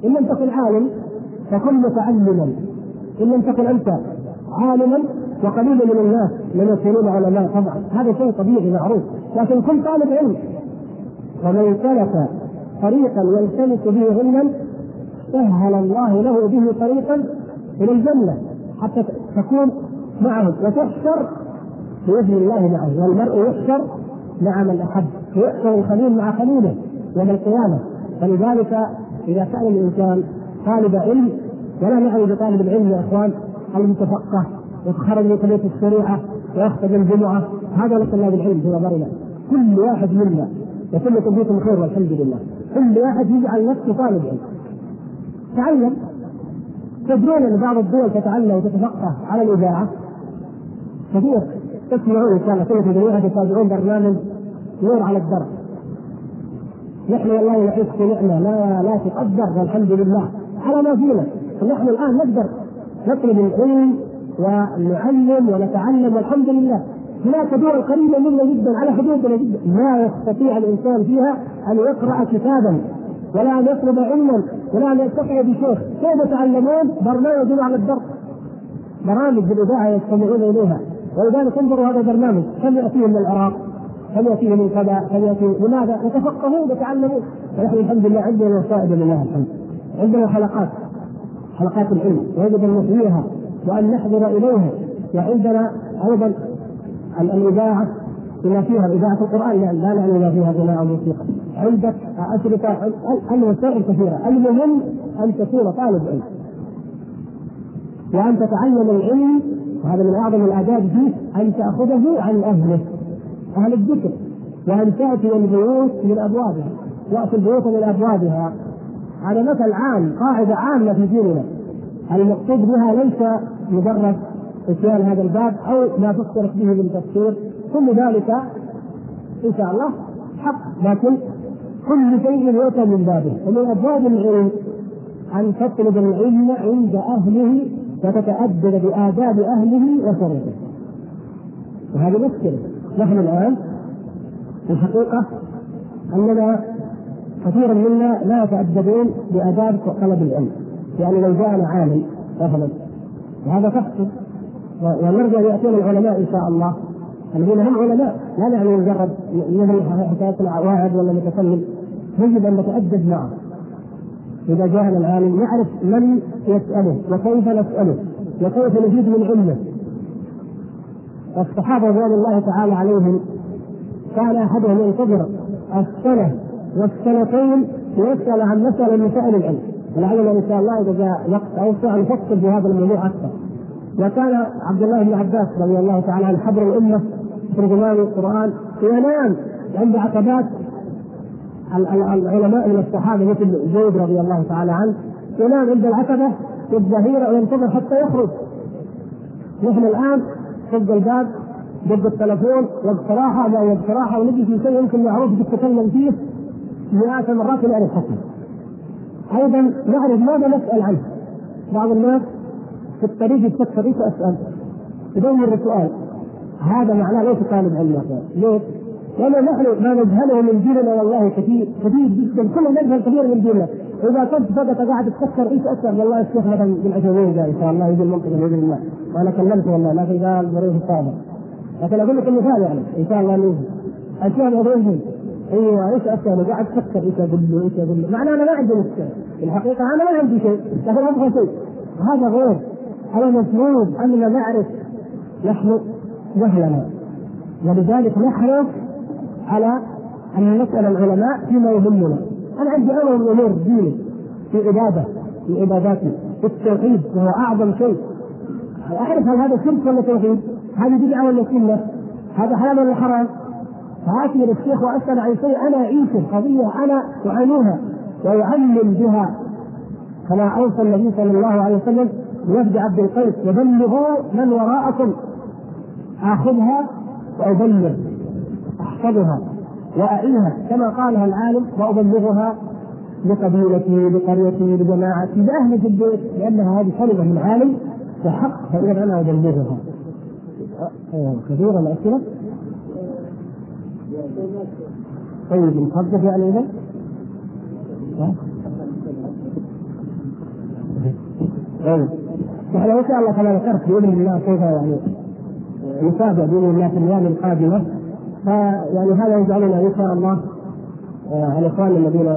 إن لم تكن عالم فكن متعلما إن لم تكن أنت عالما وقليل من الناس من يكونون علماء طبعا. هذا شيء طبيعي معروف. لكن كن طالب علم. ومن سلك طريقا يلتمس به علما سهل الله له به طريقا إلى الجنة حتى تكون معه وتحشر بإذن الله معه. والمرء يحشر مع من أحب ويحشر الخليل مع خليله يوم القيامة. فلذلك إذا كان الإنسان طالب علم ولا نعني بطالب العلم يا إخوان المتفقه يتخرج من كلية الشريعة ويخطب الجمعة. هذا طلاب العلم في نظرنا. كل واحد منا وكلكم فيكم خير والحمد لله. كل واحد يجعل نفسه طالب علم. تعلم. تدرون أن بعض الدول تتعلم وتتفقه على الإذاعة. كثير. تسمعون إن شاء الله كلكم جميعا تتابعون برنامج نور على الدرب. نحن والله نعيش في نعمه لا لا تقدر والحمد لله. على ما فينا فنحن الآن نقدر نطلب العلم ونعلم ونتعلم والحمد لله. هناك دول قريبة منا جدا على حدودنا جدا. ما يستطيع الإنسان فيها أن يقرأ كتابا ولا أن يطلب علما ولا أن يلتقي بشيخ. كيف يتعلمون برنامج على الدرس. برامج بالإذاعة يستمعون إليها. ولذلك انظروا هذا البرنامج. كم يأتيه من العراق؟ كم يأتيه من كذا؟ كم يأتيه؟ لماذا؟ يتفقهون يتعلمون. ونحن الحمد لله عندنا وسائل لله الحمد. عندنا حلقات حلقات العلم ويجب أن نحييها وأن نحضر إليها وعندنا أيضا الإذاعة بما فيها إذاعة القرآن لا لا ما فيها غناء موسيقى. عندك اشرطه الوسائل كثيره المهم أن تكون طالب علم. وأن تتعلم العلم وهذا من أعظم الآداب فيه أن تأخذه عن أهله أهل الذكر وأن تأتي البيوت من أبوابها وأتي البيوت من أبوابها. هذا مثل عام قاعدة عامة في ديننا. المقصود بها ليس مجرد إتيان هذا الباب أو ما تصدرت به من تفسير. كل ذلك إن شاء الله حق لكن كل شيء يؤتى من بابه. ومن أبواب العلم أن تطلب العلم عند أهله وتتأدب بآداب أهله وشرطه وهذه مشكلة. نحن الآن في الحقيقة كثيرا منا لا يتأدبون بآداب طلب العلم. يعني لو جاءنا عالم مثلا وهذا تحصل ونرجو أن ياتون العلماء إن شاء الله. الذين هم علماء لا يعني مجرد مثل حكايه واعظ ولا متكلم يجب أن نتأدب معه. إذا جاءنا العالم نعرف من يسأله وكيف نسأله وكيف نجيب من علمه. والصحابه رضوان الله تعالى عليهم كان أحدهم ينتظر السنة والسنتين ليسال عن مسألة من مسائل العلم. ولعلنا إن شاء الله إذا جاء وقت أوسع في هذا الموضوع أكثر. وكان عبد الله بن عباس رضي الله تعالى عن حبر الأمة ترجمان القرآن. ينام عند عقبات العلماء من الصحابة مثل زيد رضي الله تعالى عنه. ينام عند العتبه في الظهيرة وينتظر حتى يخرج. نحن الآن صد الباب ضد التلفون واقتراحه ما اقتراحه ونجي في شيء يمكن معروف تتكلم فيه مئات المرات أن الحكم أيضا نعرف ماذا نسأل عنه. بعض الناس في الطريق يفكر إيش أسأل. يدور السؤال هذا معناه ليس طالب علم ليش؟ لأن نحن ما نجهله من ديننا والله كثير كثير جدا. كلنا نجهل كثير من ديننا. إذا كنت فقط قاعد تفكر إيش أسأل والله الشيخ مثلا بن قال إن شاء الله يجي المنطقة بإذن الله وأنا كلمته والله لكن قال ظروف الصعبة لكن أقول لك المثال يعني إن شاء الله نيجي الشيخ عثيمين أيوه إيش أسأله؟ قاعد أفكر إيش أقول له إيش أقول له؟ معناه أنا ما عندي مشكلة، الحقيقة أنا ما عندي شيء، لكن أبغى شيء، هذا غير، هذا المفروض اننا نعرف نحن جهلنا، ولذلك نحرص على أن نسأل العلماء فيما يهمنا، أنا عندي أمر من امور ديني في عبادة في عباداتي في التوحيد وهو أعظم شيء أعرف هل هذا شرك ولا توحيد؟ هذه بدعة ولا سنة؟ هذا حلال ولا حرام؟ فاتي للشيخ وأسأل عن شيء أنا اعيشه قضية أنا اعانيها ويعلم بها. كما أوصى النبي صلى الله عليه وسلم بوفد عبد القيس وبلغوا من وراءكم. آخذها وأبلغ أحفظها واعيها كما قالها العالم وأبلغها لقبيلتي لقريتي لجماعتي لاهل البيت لأنها هذه كلمة من عالم وحق فإذا أنا أبلغها. كثيرا الأسئلة. طيب اذا؟ طيب. نحن إن شاء الله كما ذكرت بإذن الله كيف يعني نتابع بإذن الله في الأيام القادمة. فيعني هذا يجعلنا إن شاء الله آه، الاخوان الذين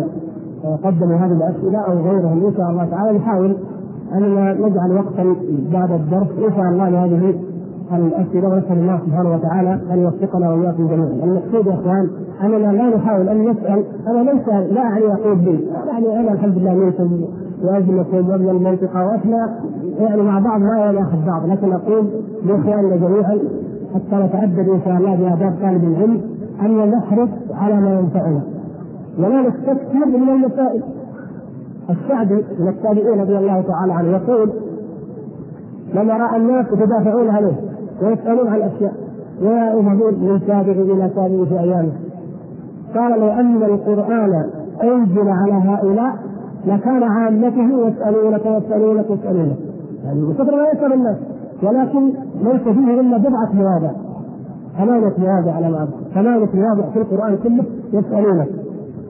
آه، قدموا هذه الأسئلة أو غيرهم إن شاء الله تعالى نحاول أن نجعل وقتا بعد الدرس إن شاء الله لهذه الاسئله ونسال الله سبحانه وتعالى أن يوفقنا واياكم جميعا، المقصود يا إخوان أننا لا نحاول أن نسأل أنا ليس لا اعني أقول بي، يعني أنا الحمد لله منكم واجلكم ومن المنطقة وإحنا يعني مع بعض ما ناخذ بعض لكن أقول لإخواننا جميعا حتى نتعبد إن شاء الله باداب طالب العلم أن نحرص على ما ينفعنا. ولا نستكثر من المسائل الشعبي من التابعين رضي الله تعالى عنه يقول لما رأى الناس يتدافعون عليه ويسألون عن اشياء ويذهبون من تابع إلى تابع في ايامه قال لو أن القرآن أنزل على هؤلاء لكان عامته يسألونك يسألونك يسألونك. يعني كثر ما يسأل الناس. ولكن ليس فيه إلا بضعه مواضع. ثمانية مواضع على ما ثمانية مواضع في القرآن كله يسألونك.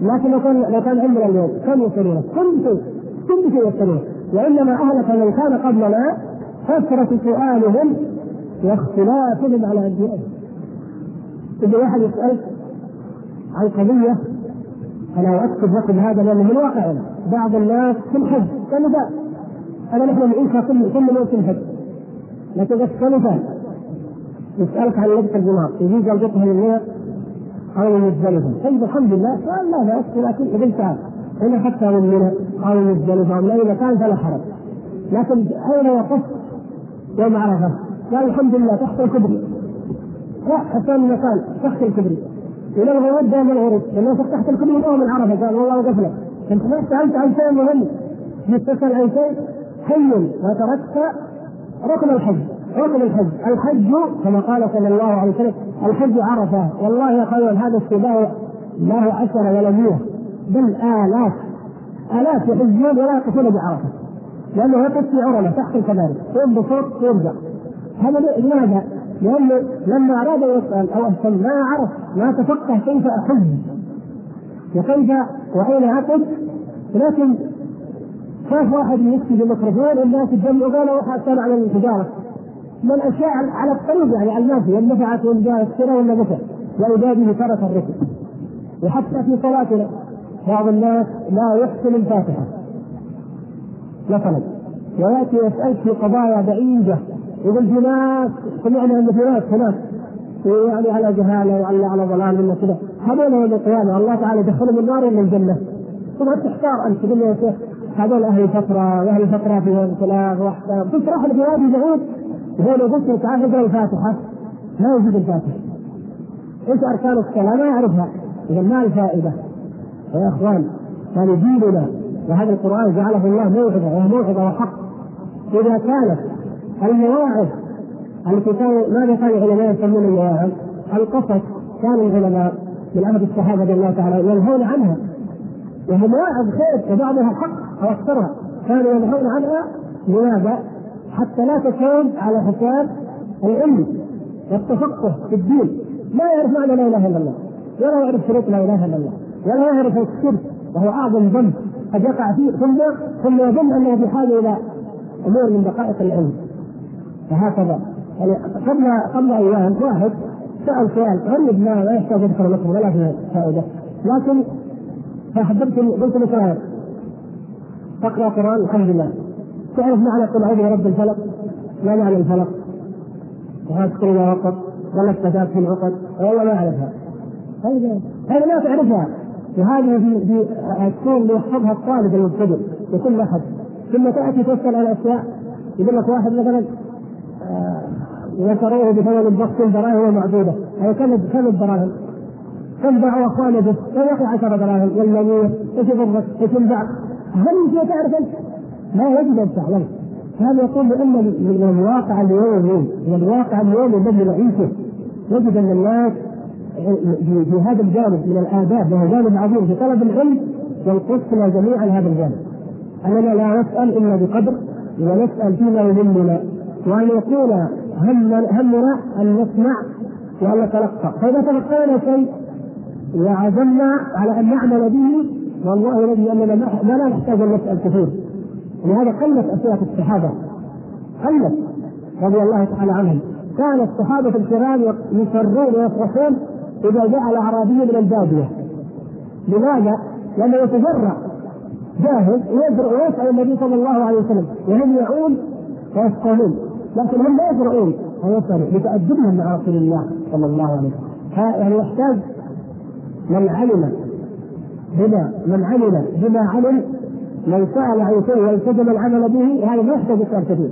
لكن لو كان لو كان عندنا اليوم كم يسألونك؟ كل شيء. كل شيء يسألونك. وإنما أهلك من كان قبلنا كثرة سؤالهم واختلافهم على أنبيائهم إذا واحد يسألك عن قضية أنا أكتب لكم هذا لأنه من واقعنا بعض الناس في الحج كمثال أنا نحن نعيشها كل كل موسم حج. لكن بس كمثال يسألك عن لبس الجمار يجي قلبتها للنية أو مزدلفة طيب الحمد لله. قال لا بأس لكن ابن تعال إن حتى من منى أو من أي مكان فلا حرج. لكن أين وقفت يوم عرفة؟ قال الحمد لله تحت الكبري. حتى من مكان تحت الكبري. ولما يود من الغروب لما تحت الكبري من من عرفة قال والله وقف لك أنت ما سألت عن شيء مهم. تسأل عن شيء حي. وتركت ركن الحج. حكم الحج، الحج كما قال صلى الله عليه وسلم الحج عرفة. والله يا خير هذا السباع له عشر ولا مئة بل آلاف. آلاف يحجون ولا يقفون بعرفة. لأنه يقف في عرمة تحت الكباري. يوم بصوت؟ ويرجع هذا لماذا؟ لأنه لما أراد يسأل أو أهتم ما عرف ما تفقه كيف أحج وكيف وأين أقف لكن شاف واحد يفتي بالميكروفون الناس تجمعوا قالوا كان على التجاره من الأشياء على الطريق يعني على الناس وإن نفعت الشراء ولا نفع. واذا به ترك الركب وحتى في صلاتنا بعض الناس لا يحسن الفاتحة. مثلا ويأتي يسالك في قضايا بعيدة. يقول في ناس سمعنا إن ناس هناك. يعني على جهالة وعلى على ضلال ولا كذا. هذول يوم القيامة الله تعالى يدخلهم النار ولا الجنة. ثم تحتار أنت تقول يا شيخ هذول أهل فتره واهل فتره فيهم ثلاث واحكام تشرح لك وادي بعيد هو لو قلت له تعال اقرأ الفاتحة. ما يجيب الفاتحة. إيش أركان الصلاة؟ ما يعرفها. إذا ما الفائدة. يا إخوان هذا ديننا. وهذا القرآن جعله الله موعظة وهو موعظة وحق. إذا كانت المواعظ التي كانوا ماذا كان العلماء يسمون المواعظ؟ القصص. كان العلماء من عهد الصحابة رضي الله تعالى ينهون عنها. وهي مواعظ خير وبعضها حق أو اكثرها كانوا ينهون عنها لماذا؟ حتى لا تكون على حساب العلم والتفقه في الدين. ما يعرف معنى لا إله إلا الله ولا يعرف شروط لا إله إلا الله ولا يعرف الشرك. وهو أعظم ذنب قد يقع فيه ثم ثم يظن أنه بحاجة إلى أمور من دقائق العلم. فهكذا. يعني قبل قبل أيام واحد سأل سؤال غريب ما يحتاج يدخل لكم ولا في فائدة. لكن فحببت قلت له تقرأ قران الحمد لله. تعرف معنى قل أعوذ برب الفلق؟ ما معنى الفلق؟ وهذا ما وقت ولا استفاد في العقد والله ما أعرفها. هذه ما تعرفها. وهذه في في تكون يحفظها الطالب المبتدئ لكل أحد. ثم تأتي تسأل عن أشياء يقول لك واحد مثلا وشروه بثمن بخس دراهم معدوده هذا كم كم الدراهم؟ كم باعوا اخوانه به؟ يا أخي 10 دراهم 100 إيش يضرك؟ إيش ينباع؟ هل يمكن تعرف أنت؟ لا يجب أن تعلم هذا يقول بان من الواقع اليومي من الواقع اليومي الذي نعيشه يجب أن الناس في هذا الجانب من الآداب وهو جانب عظيم في طلب العلم ينقصنا جميعا هذا الجانب اننا لا نسال إلا بقدر ونسال فيما يهمنا وأن يكون همنا أن نسمع وأن نتلقى؟ فإذا تلقينا شيء وعزمنا على أن نعمل به والله الذي أننا ما لا نحتاج ان نسأل كثير. ولهذا قلت أسئلة الصحابة. قلت رضي الله تعالى عنهم. كان الصحابة الكرام يسرون ويفرحون إذا جاء الاعرابي من البادية. لماذا؟ لأنه يتجرأ جاهز ويسأل النبي صلى الله عليه وسلم وهم يعون ويسقون لكن هم لا يجرؤون ويسالوا لتأدبهم مع رسول الله صلى الله عليه وسلم. يعني يحتاج من علم بما من عمل بما علم من سأل عن شيء والتزم العمل به هذا ما يحتاج إسلام كثير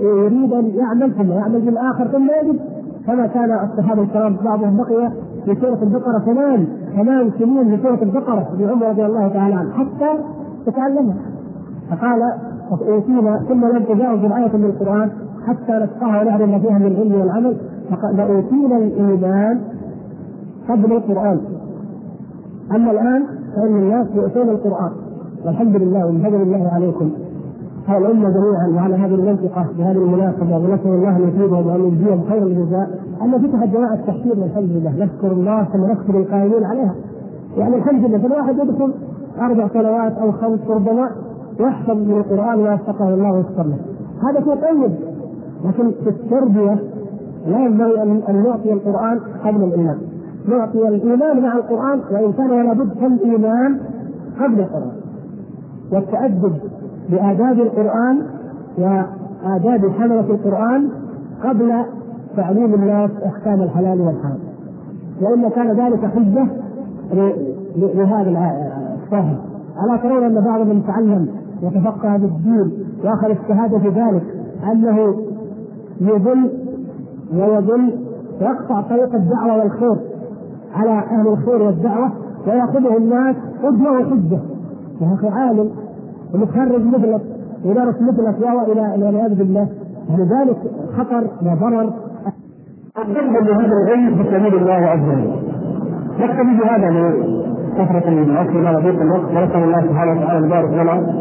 يريد أن يعمل ثم يعمل بالآخر ثم يجد. كما كان الصحابة الكرام بعضهم بقي في سورة البقرة ثمان ثمان سنين في سورة البقرة عمر رضي الله تعالى عنه حتى يتعلمها فقال أوتينا ثم لم تجاوز الآية من القرآن حتى نفقها ونعلم ما فيها من العلم والعمل. فقال لأوتينا الإيمان قبل القرآن. أما الآن فإن الناس يؤتون القرآن. والحمد لله وبفضل الله عليكم. الأمة جميعا وعلى هذه المنطقة بهذه المناسبة ونسأل الله أن يفيدهم وأن يجزيهم خير الجزاء. أن فتحت جماعة التحفيظ والحمد لله. نشكر الله ثم نشكر القائمين عليها. يعني الحمد لله فالواحد يدخل أربع سنوات أو خمس ربما يحفظ من القرآن ما وفقه الله ويسر هذا شيء طيب لكن في التربية لا ينبغي أن نعطي القرآن قبل الإيمان. نعطي الإيمان مع القرآن وإن كان ولا بد فالايمان قبل القرآن. والتأدب بآداب القرآن وآداب حملة القرآن قبل تعليم الناس احكام الحلال والحرام. وإن كان ذلك حجة لهذا الفهم ألا ترون أن بعض من تعلم وتفقه بالدين وأخذ الشهادة في ذلك أنه يضل ويضل ويقطع طريق الدعوة والخير على أهل الخير والدعوة ويأخذه الناس قدوه وحجة. يا أخي عالم ومتخرج مثلك ودرس مثلك وهو إلى والعياذ بالله. لذلك خطر وضرر. الذنب لهذا العلم في سبيل الله عز وجل. نكتفي بهذا لكثرة الأسئلة وضيق الوقت ونسأل الله سبحانه وتعالى أن يبارك لنا.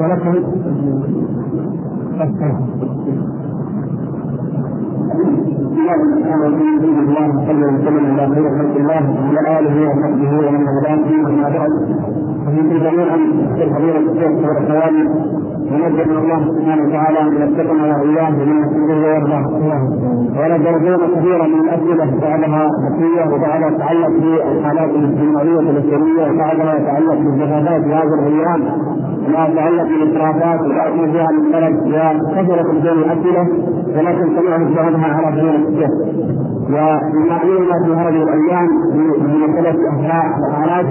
ولكم الله صلى وسلم على خير خلق الله وعلى آله وصحبه ومن والاه اما بعد. ففيكم جميعا الخبير الشيخ والاخوان ونجد الله سبحانه وتعالى أن يتقنا واياه بما يحبه ويرضاه. ونجد كثيرا من الأسئلة بعضها بقيه وبعضها يتعلق بالحالات الاجتماعية والاسريه وبعضها يتعلق بالجهازات في هذه الأيام. ما يتعلق بالإسرافات وياتي فيها من بلد وكثرت بين الاسئله ولكن سمعت بعضها على سبيل الشيخ ومعلومه في هذه الأيام من مساله اخلاق وحالات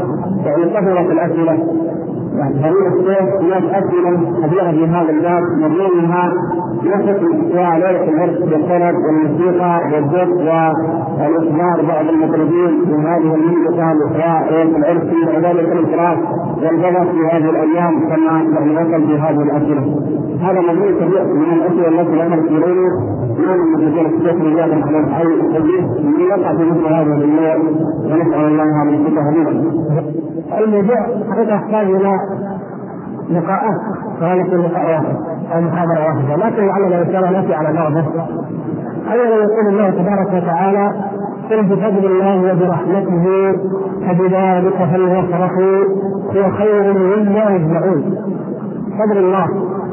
يعني كثرت الأسئلة يعني فضيلة الشيخ هناك أسئلة كثيرة في هذا الباب من ضمنها نفس الاستواء ليلة العرس بالسند والموسيقى والذكر والإخبار بعض المطربين في هذه المنطقة الإخراء ليلة العرس وذلك الإخراء والبغض في هذه الأيام كما وصل في هذه الأسئلة. هذا مجموع كبير من الأسئلة التي ذكرت إلينا من مدير الشيخ رجال على الحي الحديث يقع في مثل هذا النوع ونسأل الله أن يثبته الموضوع حقيقة يحتاج إلى لقاءات وهذا في لقاء واحد أو محاضرة واحدة. لكن لعلنا ان شاء الله على بعضه اولا يقول الله تبارك وتعالى قل بفضل الله وبرحمته فبذلك فليفرحوا هو خير مما يجمعون. فضل الله.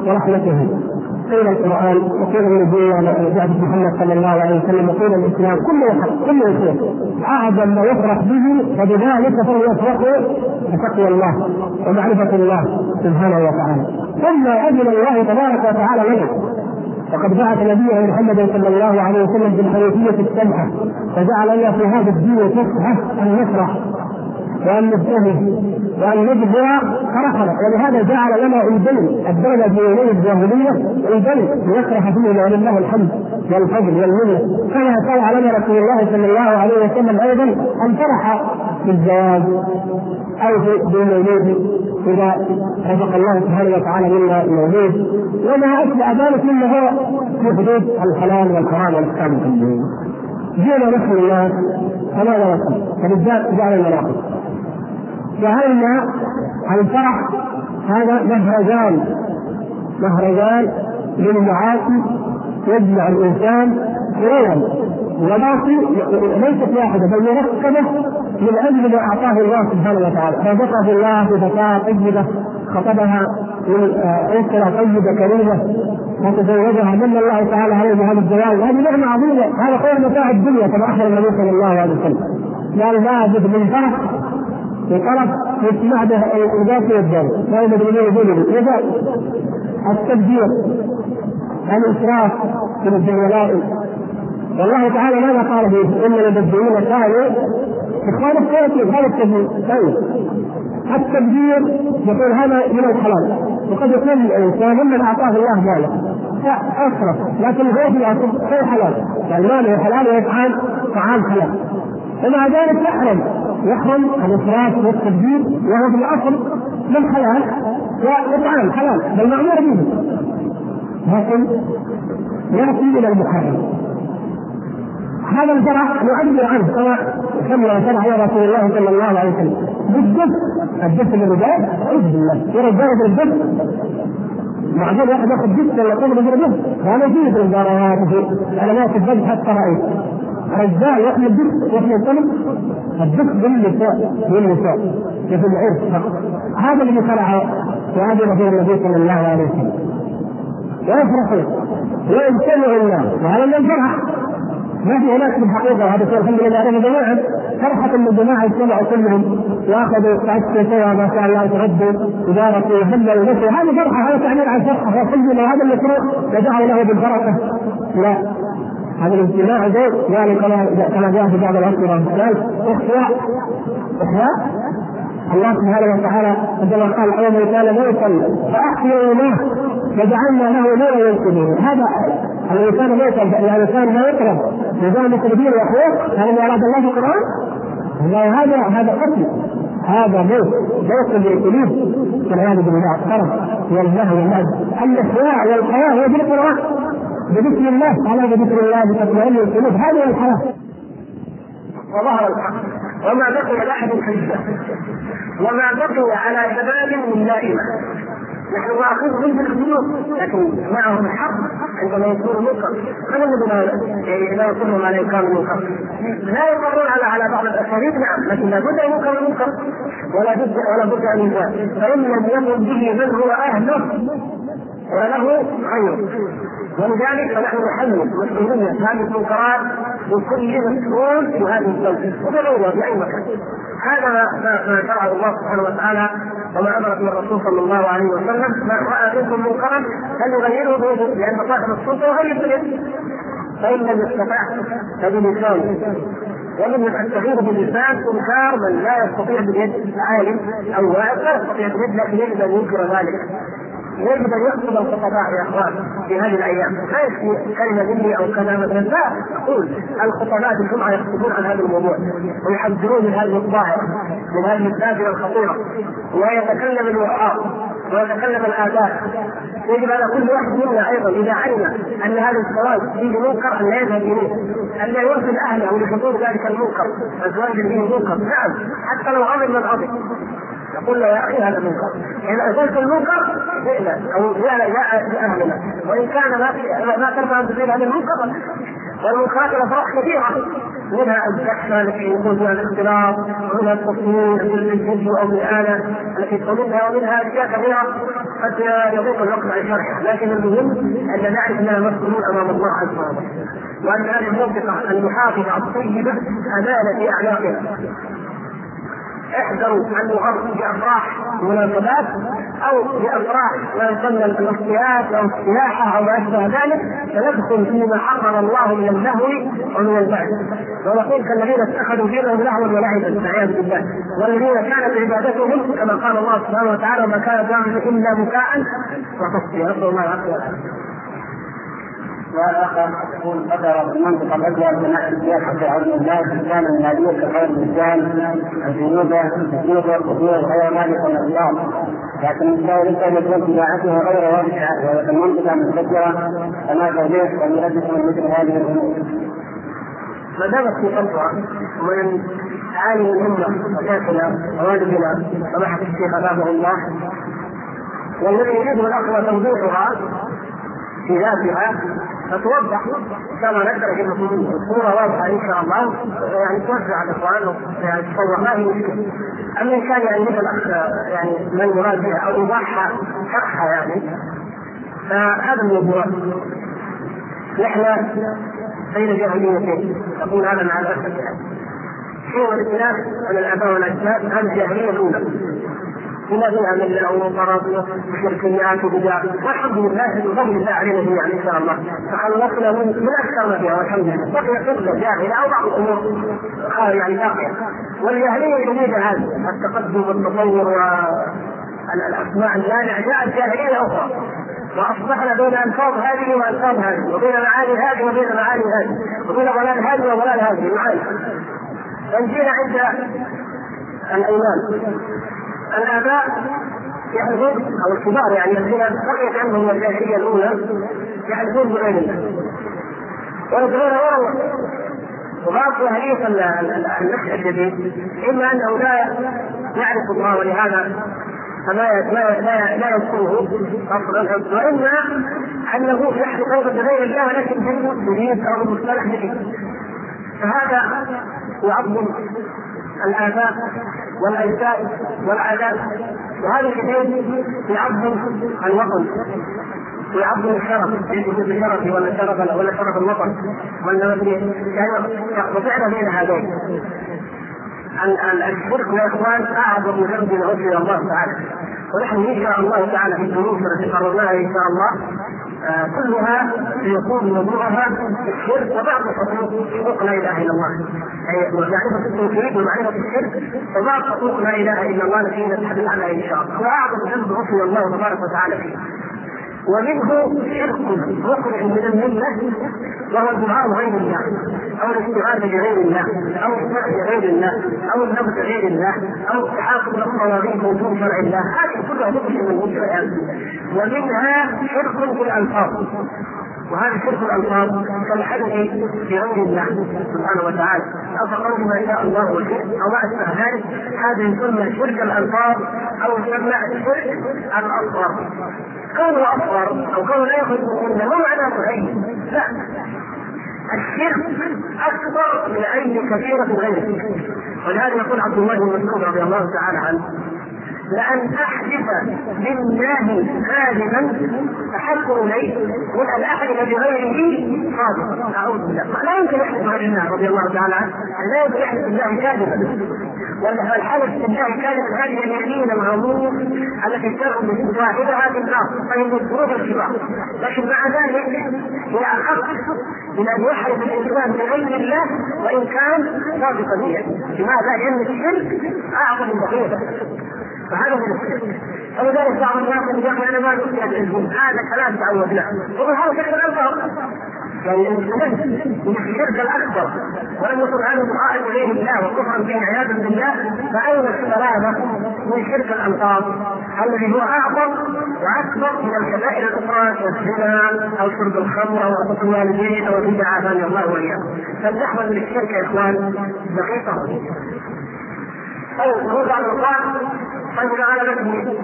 ورحمته قيل القرآن؟ وقيل النبي بعد محمد صلى الله عليه وسلم وقيل الإسلام؟ كله حق كله خير اعظم ما يفرح به فبذلك فليفرحوا بتقوى الله ومعرفة الله سبحانه وتعالى. ثم أجل الله تبارك وتعالى لنا وقد بعث نبيه محمد صلى الله عليه وسلم بالحنيفيه السمحه فجعل لنا في هذا الدين فسحه أن نفرح وأن نبتهج وأن نجبر فرحنا ولهذا جعل لنا عيدين في يومين الجاهلية عيدين لنفرح فيهما ولله الحمد والفضل والمنة كما شرع لنا رسول الله صلى الله عليه وسلم أيضا أن فرح بالزواج أو في بالمولود إذا رزق الله سبحانه وتعالى منا المولود وما أشبه ذلك مما هو في حدود الحلال والحرام والاحكام الدينيه. جئنا نحن الناس فماذا نفعل؟ فبالذات جعل المناقب جعلنا الفرح. هذا مهرجان. مهرجان للمعاصي يجمع الإنسان سرورا ومعصي ليست واحدة بل مركبة من أجل ما أعطاه الله سبحانه وتعالى. رزقه الله بفتاه طيبة خطبها من أسرة طيبة كريمة وتزوجها من الله تعالى عليه بهذا الزواج هذه نعمة عظيمة. هذا خير متاع الدنيا كما أخبر النبي صلى الله عليه وسلم. قال لا بد من فرح به الغاف والدم لا يدري يقول التبذير الإسراف في الجوالات والله تعالى ماذا قال فيه؟ إن المبدعين كانوا اخوان الشياطين هذا التبذير طيب. التبذير يقول هذا من الحلال وقد يكون الإنسان ممن أعطاه الله ماله. اسرف لكن هو في الاصل غير حلال. يعني ماله حلال ويطعم طعام حلال. ومع ذلك يحرم يحرم الاسراف والتبذير وهو في الأصل من حلال وإطعام حلال بل مأمور به. لكن يأتي إلى المحرم. هذا الفرح نعبر عنه كما كما شرع رسول الله صلى الله عليه وسلم. بالدف الدف للرجال اعوذ بالله ورجال الدف معقول واحد ياخذ دف ولا يقول بالدف هذا في البراءات وفي علامات الذبح حتى رأيت. رجال يحمل الدف يحمل الطلب الدف للنساء للنساء في العرس فقط هذا شرع في عهد رسول النبي صلى الله عليه وسلم. ويفرحون ويجتمع الناس وهذا من الفرح ما في هناك في الحقيقة وهذا الشيء الحمد لله عليه جميعا فرحة إن الجماعة اجتمعوا كلهم وأخذوا تعسوا سوا ما شاء الله تغدوا وباركوا وهللوا ونسوا. هذه فرحه هذا تعبير عن فرحه والحمد لله هذا المشروع يدعو له بالبركة. لا. هذا الاجتماع زين. يعني كما جاء في بعض الأسئلة قال اخلاء اخلاء الله سبحانه وتعالى عندما قال يوم كان موتا فأحيوا له وجعلنا له نورا يمشي هذا الانسان موتا يعني كان لا يقرب. نظام التدبير واخوه هذا ما أراد الله في القران هذا هذا قتل. هذا موت. موت للقلوب. والعياذ بالله الطرف واللهو واللعب الإحياء والحياة هو بالقرآن. بذكر الله على بذكر الله بتطمئن القلوب هذه الحياة وظهر الحق وما بقي لأحد حجه وما بقي على شباب من دائمه نحن ناخذهم بالخيوط لكن معهم الحق عندما يكون منكر من الذي لا يصرهم على انكار المنكر لا يقرون على على بعض الأساليب نعم لكن لابد أن ينكر المنكر ولا بد ولا بد أن ينكر فإن لم يكن به من هو أهله وله خير. ولذلك فنحن نحمل مسؤولية هذه المنكرات من كل مسؤول في هذه الدولة وبغيرها في أي مكان هذا ما شرعه الله سبحانه وتعالى وما أمر به الرسول صلى الله عليه وسلم. ما رأى منكم منكرا فليغيره بيده لأن صاحب السلطة يغير بيده فإن لم يستطع فبلسانه. ومن التغيير باللسان إنكار من لا يستطيع باليد عالم أو واعظ لا يستطيع باليد لكن يجب أن ينكر ذلك. يجب ان يحصل الخطباء يا إخوان في هذه الأيام. لا يكفي كلمة مني أو كذا مثلا لا أقول الخطباء في الجمعة يخطبون عن هذا الموضوع ويحذرون من هذه الظاهرة من هذه الزاجره الخطيرة. ويتكلم الوعاظ ويتكلم الآباء يجب على كل واحد منا أيضا إذا علم أن هذا الزواج فيه منكر أن لا يذهب إليه، أن لا يرسل أهله لحضور ذلك المنكر، الزواج فيه منكر، نعم حتى لو غضب من غضب، يقول له يا أخي هذا منكر. إذا قلت المنكر جئنا أو جاء جاء اهلنا وإن كان ما ما ترفع ان هذا المنكر والمنكرات الافراح كثيره منها الزحمه التي يكون فيها الاختلاط ومنها التصوير بالجد أو بالآلة التي تقومها ومنها أشياء كثيرة قد يضيق الوقت عن شرحها لكن المهم أن نعرف اننا مسؤولون أمام الله عز وجل. وأن هذه المنطقة المحافظة الطيبة أمانة في اعناقنا احذروا ان نغر بأفراح مناسبات أو بأفراح ما يسمى الاصطياد أو السياحه أو ما أشبه ذلك فندخل فيما حرم الله من اللهو ومن اللعب ونقول كالذين اتخذوا دينهم لهوا ولعبا والعياذ بالله. والذين كانت عبادتهم كما قال الله سبحانه وتعالى وما كان دعوهم إلا بكاء وتصفيه نسال الله العافيه والاخر يقول قدر المنطقة الاكبر من أهل السياسة في عون الله كان الماليه كغير الرجال الجنوبه الجنوبه القبور وغير ذلك من الاسلام لكن إن يكون تباعته غير واضحة وهي المنطقة مستكبره كما توضيح ويردد من مثل هذه الأمور. ما دامت في قلبها ومن تعالي الأمة وشيخنا ووالدنا سماحه الشيخ ابابه الله والذي يريد الاخوه توضيحها في ذاتها فتوضح كما ندرج الصورة واضحه إن شاء الله يعني توزع على الإخوان يعني تصور ما هي مشكلة. أما إن كان يعني مثل الاخ يعني من يراد بها أو يضحى شرحها يعني فهذا الموضوع. نحن بين جاهليتين نقول هذا مع الأسف يعني. شيء الاختلاف عن الاباء والاجداد هذه الجاهليه الأولى. فيها من الأوطرات وشركيات وبدع والحمد لله بفضل الله علينا جميعا إن شاء الله. تخلصنا من من أكثر ما فيها والحمد لله. بقي قله جاهلة أو بعض الأمور. يعني باقية. والجاهلية الجديدة هذه التقدم والتطور والاسماء الجامعة جاءت جاهلية أخرى. وأصبحنا بين الفاظ هذه والفاظ هذه وبين معاني هذه وبين معاني هذه وبين ضلال هذه وضلال هذه. المعاني فنجينا عند الإيمان. الآباء يحلفون أو الكبار يعني الذين بقيت عنهم الجاهلية الأولى يحلفون بغير الله. ويدعون غير الله. وبعض جاهليه النشء الجديد إما أنه لا يعرف الله ولهذا فما لا لا يذكره أصلا وإما أنه يحلف أيضا بغير الله ولكن جديد أو مصطلح جديد. فهذا يعظم الآباء والأجداد والعادات وهذا الشيء يعظم الوطن. ويعظم الشرف. بشرفه ولا شرف ولا شرف الوطن. ولا يعني بين هذين. الشرك إخوان أعظم ذنب عذر الله تعالى. ونحن إن شاء الله تعالى في الدروس التي قررناها إن شاء الله. كلها سيكون موضوعها الشرك وبعض حقوق حقوق لا إله إلا الله. أي معرفه التوحيد ومعرفة الشرك وبعض حقوق لا إله إلا الله التي نتحدث عنها إن شاء الله. وأعظم ذنب غفر الله تبارك وتعالى فيه. ومنه شرك مخرج من الملة وهو الدعاء غير الله أو الاستغاثه بغير الله أو السعي بغير الله أو النبذ بغير الله أو التحاكم من دون شرع الله. هذه كلها تخرج من المشركات ومنها شرك في الالفاظ وهذا شرك الالفاظ كالحدث في غير الله سبحانه وتعالى. أو كقول ما شاء الله وشئت أو ما اشبه ذلك هذا يسمى شرك الألفاظ أو يسمى الشرك الأصغر. كونه أصغر أو كونه لا يخرج من مو معناه غير لا. الشرك أكبر من أي كثيرة غيره. ولهذا يقول عبد الله بن مسعود رضي الله تعالى عنه لأن أحدث لله كاذبا أحب إلي من أن أحدث بغيره صادقا أعوذ بالله. لا يمكن يحدث بغير الله رضي الله تعالى عنه. لا يمكن يحدث بالله كاذبا. والحلف بالله كاذبا هذه اليمين الغموض التي تغمض صاحبها بالنار فهي مذكوره الكبار. لكن مع ذلك هي أخف من أن يحلف الإنسان بغير الله وإن كان صادقا. به لماذا؟ لأن الشرك أعظم من فهذا من الشرك ولذلك بعض الناس يقول أنا ما نؤمن بالعلم هذا كلام تعودنا يقول هذا شرك الاكبر يعني من الشرك الأكبر ولم يكن عنه دعاء اليه الله وكفرا به عياذا بالله فأين السلامه من شرك الالفاظ الذي هو أعظم وأكبر من الكبائر الأخرى كالزنا أو شرب الخمر أو عقوق الوالدين أو البدع عافاني الله واياكم فلنحذر من الشرك يا إخوان دقيقة. طيب نرجع للقران طيب أنا نبني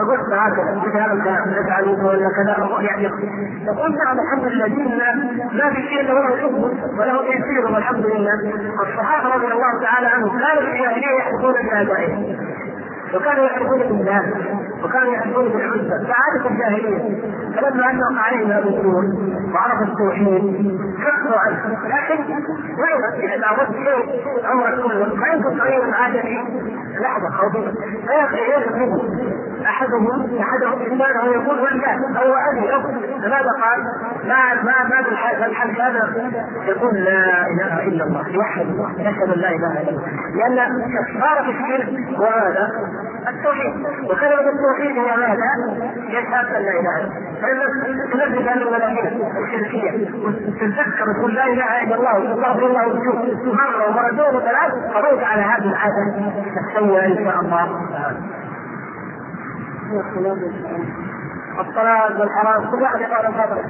قلت هكذا بكلامك نفعل ولا كذا يعني يقول نعم الحمد لله ديننا ما في شيء له حكم وله تيسير والحمد لله. الصحابة رضي الله تعالى عنهم كانوا في الجاهليه يحكمون بابائهم وكانوا يحلفون بالله وكانوا يحلفون بالعزة كعادة الجاهلية فلما أن وقع عليهم الرسول وعرف التوحيد كفروا عنه. لكن وين إذا عرفت شيء عمرك كله ما يمكن صغير عادة لحظة أو فيأخذ منه أحدهم أحدهم إنسان يقول والله أو أبي أو فماذا قال؟ ما ما ما بالحل هذا؟ يقول لا إله إلا الله يوحد الله يشهد أن لا إله إلا الله. لأن كفارة الشرك وهذا التوحيد. وكلمة التوحيد هي ماذا؟ يشهد أن لا إله إلا الله. تنزل عن الملائكة الشركية وتتذكر تقول لا إله إلا الله واستغفر الله وتشوف مرة ومرتين وثلاث قضيت على هذه العادة. تسوى إن شاء الله. الصلاة والحرام كل واحد يقال الفضل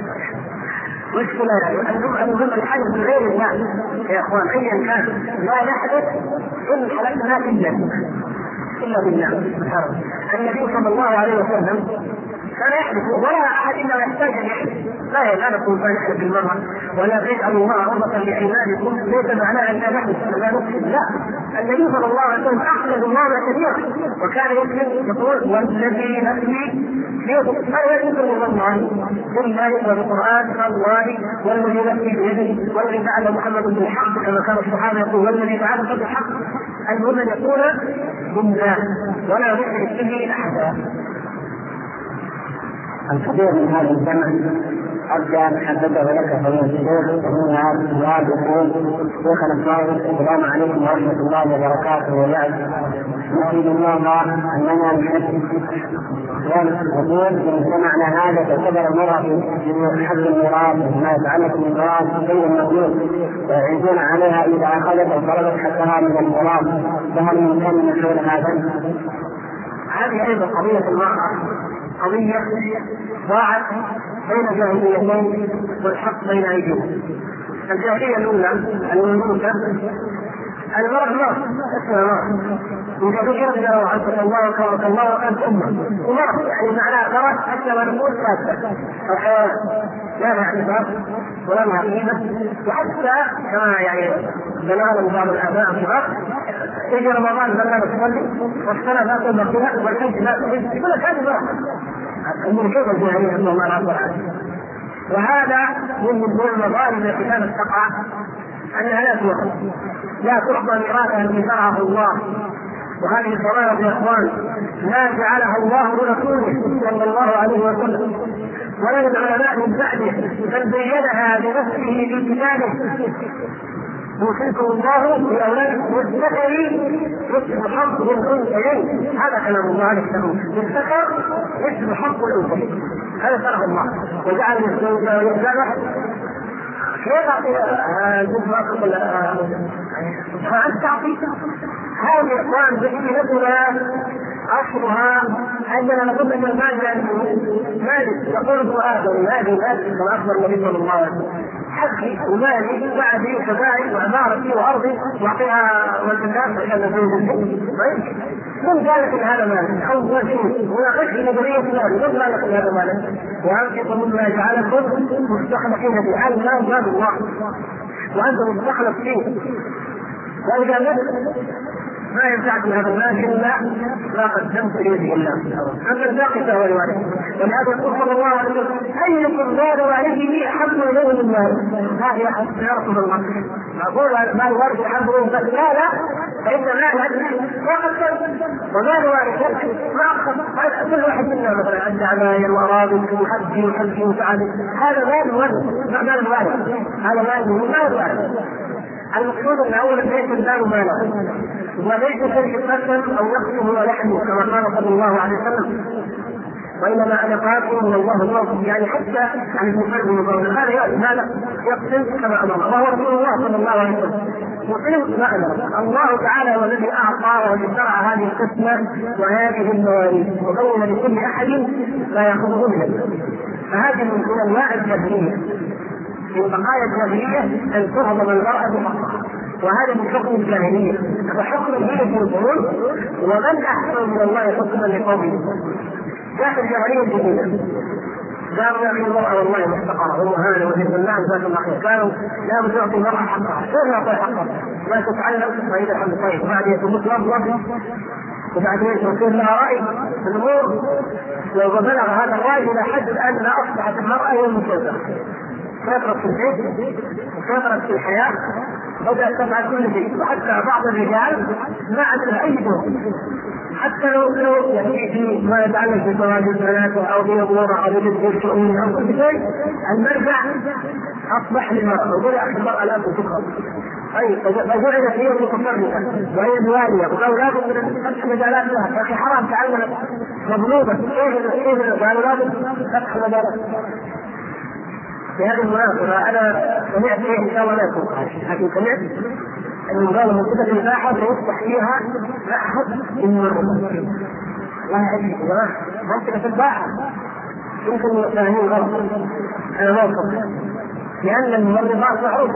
مشكلة المهم الحدث من غير الناس يا إخوان ايا كان. لا يحدث ان حلفنا الا إلا بالله. النبي صلى الله عليه وسلم كان يحدث. ولا أحد إلا يحتاج أن يحدث. لا لا نقول فنحدث بالمرة. ولا تجعل الله عرضة لإيمانكم. ليس معناه أن لا نحدث. لا نفسد لا. النبي صلى الله عليه وسلم أحدث الله كثيرا. وكان يمكن يقول والذي نفسي ما يذكر الله ثم يقرأ القرآن الله والذي نفسي بيده والذي فعل محمد بالحق كما كان الصحابة يقول. والذي فعل بالحق. المهم أن يكون بالله ولا يشرك به أحدا. الكثير من هذا أرجى أن حدثه لك فهو الشيخ وهو هذا يقول شيخنا الفاضل السلام عليكم ورحمة الله وبركاته. وبعد نشهد الله أننا يقول إن سمعنا هذا فكبر المرأة في حل الميراث ما يتعلق بالميراث غير الموجود ويعيدون عليها إذا أخذت أو حقها من الميراث فهل من كان من خير هذا؟ هذه أيضا قضية المرأة قضية ضاعت بين جاهليتين والحق بين أيديهم. الجاهلية الأولى المملوكة المرأة مرأة اسمها مرأة إذا ذكرت له عنك الله وكرمك الله وأنت أمة ومرأة يعني معناها مرأة حتى ما نقول فاسدة أو حيوان لا لها اعتبار ولا لها قيمة وحتى كما يعني بلغنا بعض الآباء الصغار يجي رمضان لا تصلي والصلاة لا تؤمر بها والحج لا تحج يقول لك هذه مرأة الملكية الجاهلية نسأل الله العافية والعافية وهذا من المظالم التي كانت تقع أنها لا تؤخذ لا تحظى ميراثها الذي شرعه الله. وهذه الضرائب يا إخوان ما جعلها الله لرسوله صلى الله عليه وسلم. ولا للعلماء من بعده بل بينها بنفسه في كتابه. يوصيكم الله بأولادكم والذكر مثل حظ الأنثيين. هذا كلام الله عليه السلام للذكر مثل حظ الأنثيين. هذا شرع الله. وجعل الزوجه والزوجه كيف تعطي الجزء فانت تعطي هذه الاخوان بحكمتنا اصلها اننا نقول أن المال مالك يقول آدم مالي مالك كما اخبر النبي صلى الله عليه وسلم. حقي ومالي وعدي وكفائي وعمارتي وأرضي وأعطيها والكتاب عشان نزول طيب؟ من قال لك هذا مالك أو شيء وناقش في نظرية مالك من قال لك هذا مالك وانفقوا مما جعلكم مستخلفين فيه المال مال الله. وانت مستخلف فيه مت ما ينفعك من هذا المال إلا ما قدمت اليه الله أما الباقي فهو لوالده ولهذا يقول صلى الله عليه وسلم ايكم مال والده أحب إليه من مال هذه يا رسول الله. أقول مال والده أحب إليه بس لا لا فإن مال ما قدمت ومال والده ما اخذ كل واحد منا مثلا عنده عماير وأراضي وحج وحج وسعادة. هذا مال والد مال الوالد هذا مال الوالد المقصود أن أول ليس المال مالا وليس شيء قسم أو نقصه ولحمه كما قال صلى الله عليه وسلم. وإنما أنا قاتل من الله الله يعني حتى عن المسلم هذا ياتي ماذا؟ يقسم كما أمر. وهو رسول الله صلى الله عليه وسلم. يقسم ما أمر. الله تعالى هو الذي أعطى ومن شرع هذه القسمة وهذه المواريث وبين لكل أحد ما يأخذه منه فهذه من أنواع الجاهلية. من بقايا الجاهلية أن تهضم المرأة حقها وهذا من حكم الجاهلية. فحكم الملك يقول ومن أحسن من الله حكما لقومه. جاءت الجاهلية الجديدة. قالوا يا أخي المراه والله محتقره ومهانه وهي الناس ذات الله كانوا لا تعطي المرأة حقها. كيف نعطي حقها؟ لا تتعلم فاذا الحمد طيب. بعد يتموت لفظه وبعدين يصير لها رأي في الأمور. وبلغ هذا الرأي إلى حد ان أصبحت المرأة هي المسيطره كثرت في البيت؟ وكثرت في الحياة؟ بدات تفعل كل شيء وحتى بعض الرجال ما عندها أي دور. حتى لو لو يعني في ما يتعلق بزواج البنات أو بامور أو بالشؤون أو كل شيء المرجع أصبح للمراه وقول يا أخي المرأة لا تكفر طيب فجعلت هي متفرده وهي الواليه وقالوا من فتح مجالات لها. يا أخي حرام تعلمت مظلومة. كيف كيف قالوا لابد فتح مجالات. في هذه المناسبة أنا سمعت إيه إن شاء الله لا يكون لكن سمعت أنه قالوا منطقة الإباحة سيفتح فيها معهد للممرضات الله يعزك. يا جماعة منطقة الباحة. يمكن فاهمين غلط. أنا ما أصدق لأن الممرضات معروف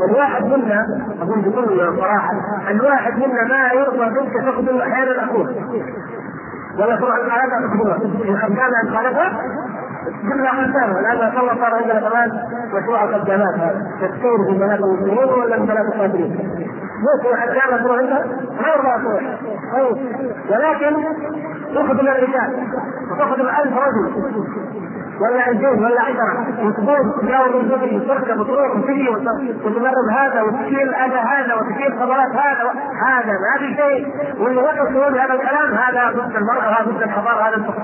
والواحد منا أقول بكل صراحة الواحد منا ما يرضى بنت تخدم أحيانا اخوه ولا تروح الحالات تخدمها إن خدامها الحالات كلها خدامه الان ما شاء الله صار عندنا كمان مشروع خدامات هذا تفكير في بنات المسلمين ولا بنات الكافرين ممكن خدامه تروح عندها ما يرضى تروح ولكن تخدم الرجال وتخدم ألف رجل. ولا عشرين ولا عشرة. وتقول تجاوز الجبل وتركب وتروح وتجي وتمرض هذا وتشيل اذى هذا وتشيل خبرات هذا هذا ما في شيء. واللي وقف يقول هذا الكلام هذا ضد المرأة هذا ضد الحضارة هذا شوف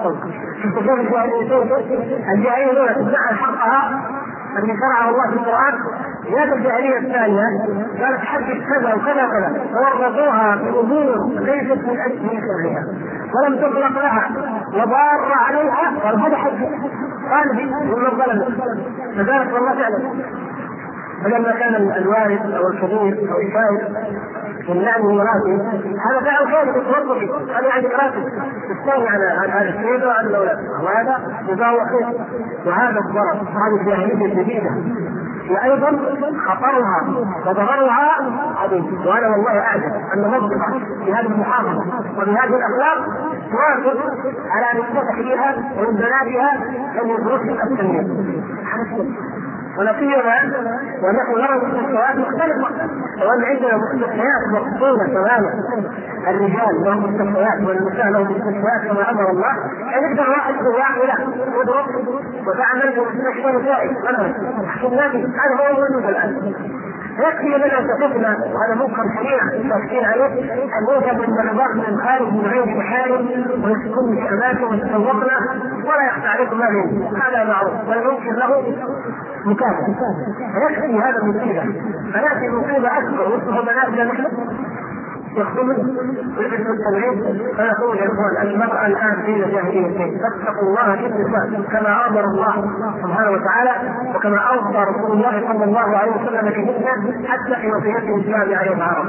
كيف الجاهلية دول تدعي حقها الذي شرعه الله في القرآن. زاد الجاهلية الثانية قالت حدث كذا وكذا وكذا. فورطوها بأمور ليست من أجل شرعها ولم تطلق لها. وضار عليها قال ومن ظلم فذلك والله فعلا فلما كان الوارث أو الكبير أو الشاهد من لعن مراته هذا فعل خير بالتوظف هذا يعني راتب تستغني عن هذا الشيء وعن الأولاد. وهذا خير. وهذا الضرر. هذه الجاهليه الجديده وأيضا خطرها وضررها عظيم وأنا والله اعجب أن نظره في هذه المحافظه وبهذه الأخلاق توافق على يفتح فيها ومن بناتها ان يدرسوا التنمية. سيما ونحن نرى المستشفيات مختلفة. وان عندنا مستشفيات مقصوده تماما. الرجال لهم مستشفيات والنساء لهم مستشفيات كما أمر الله. يعني يقدر واحد له يضرب وتعمل في مستشفى نسائي مثلا هذا هو الوجود الآن. يكفي لنا تفقنا وهذا منكر شريعه التفكير عليه. أن يوجد الضربات من الخارج من غير محارم ويسكن في أماكن ويتسوقنا ولا يخفى عليكم ما هذا معروف. ولا له مكافأة فيكفي هذا المصيبة. فيأتي مصيبة أكبر. وصف بناتنا نحن. يقتلون ويجب التوحيد فيقول يا إخوان المرأة الآن في جاهلية. فاتقوا الله في النساء كما أمر الله سبحانه وتعالى وكما أوصى رسول الله صلى الله عليه وسلم كهن حتى في وصيته الإسلام عليه العرب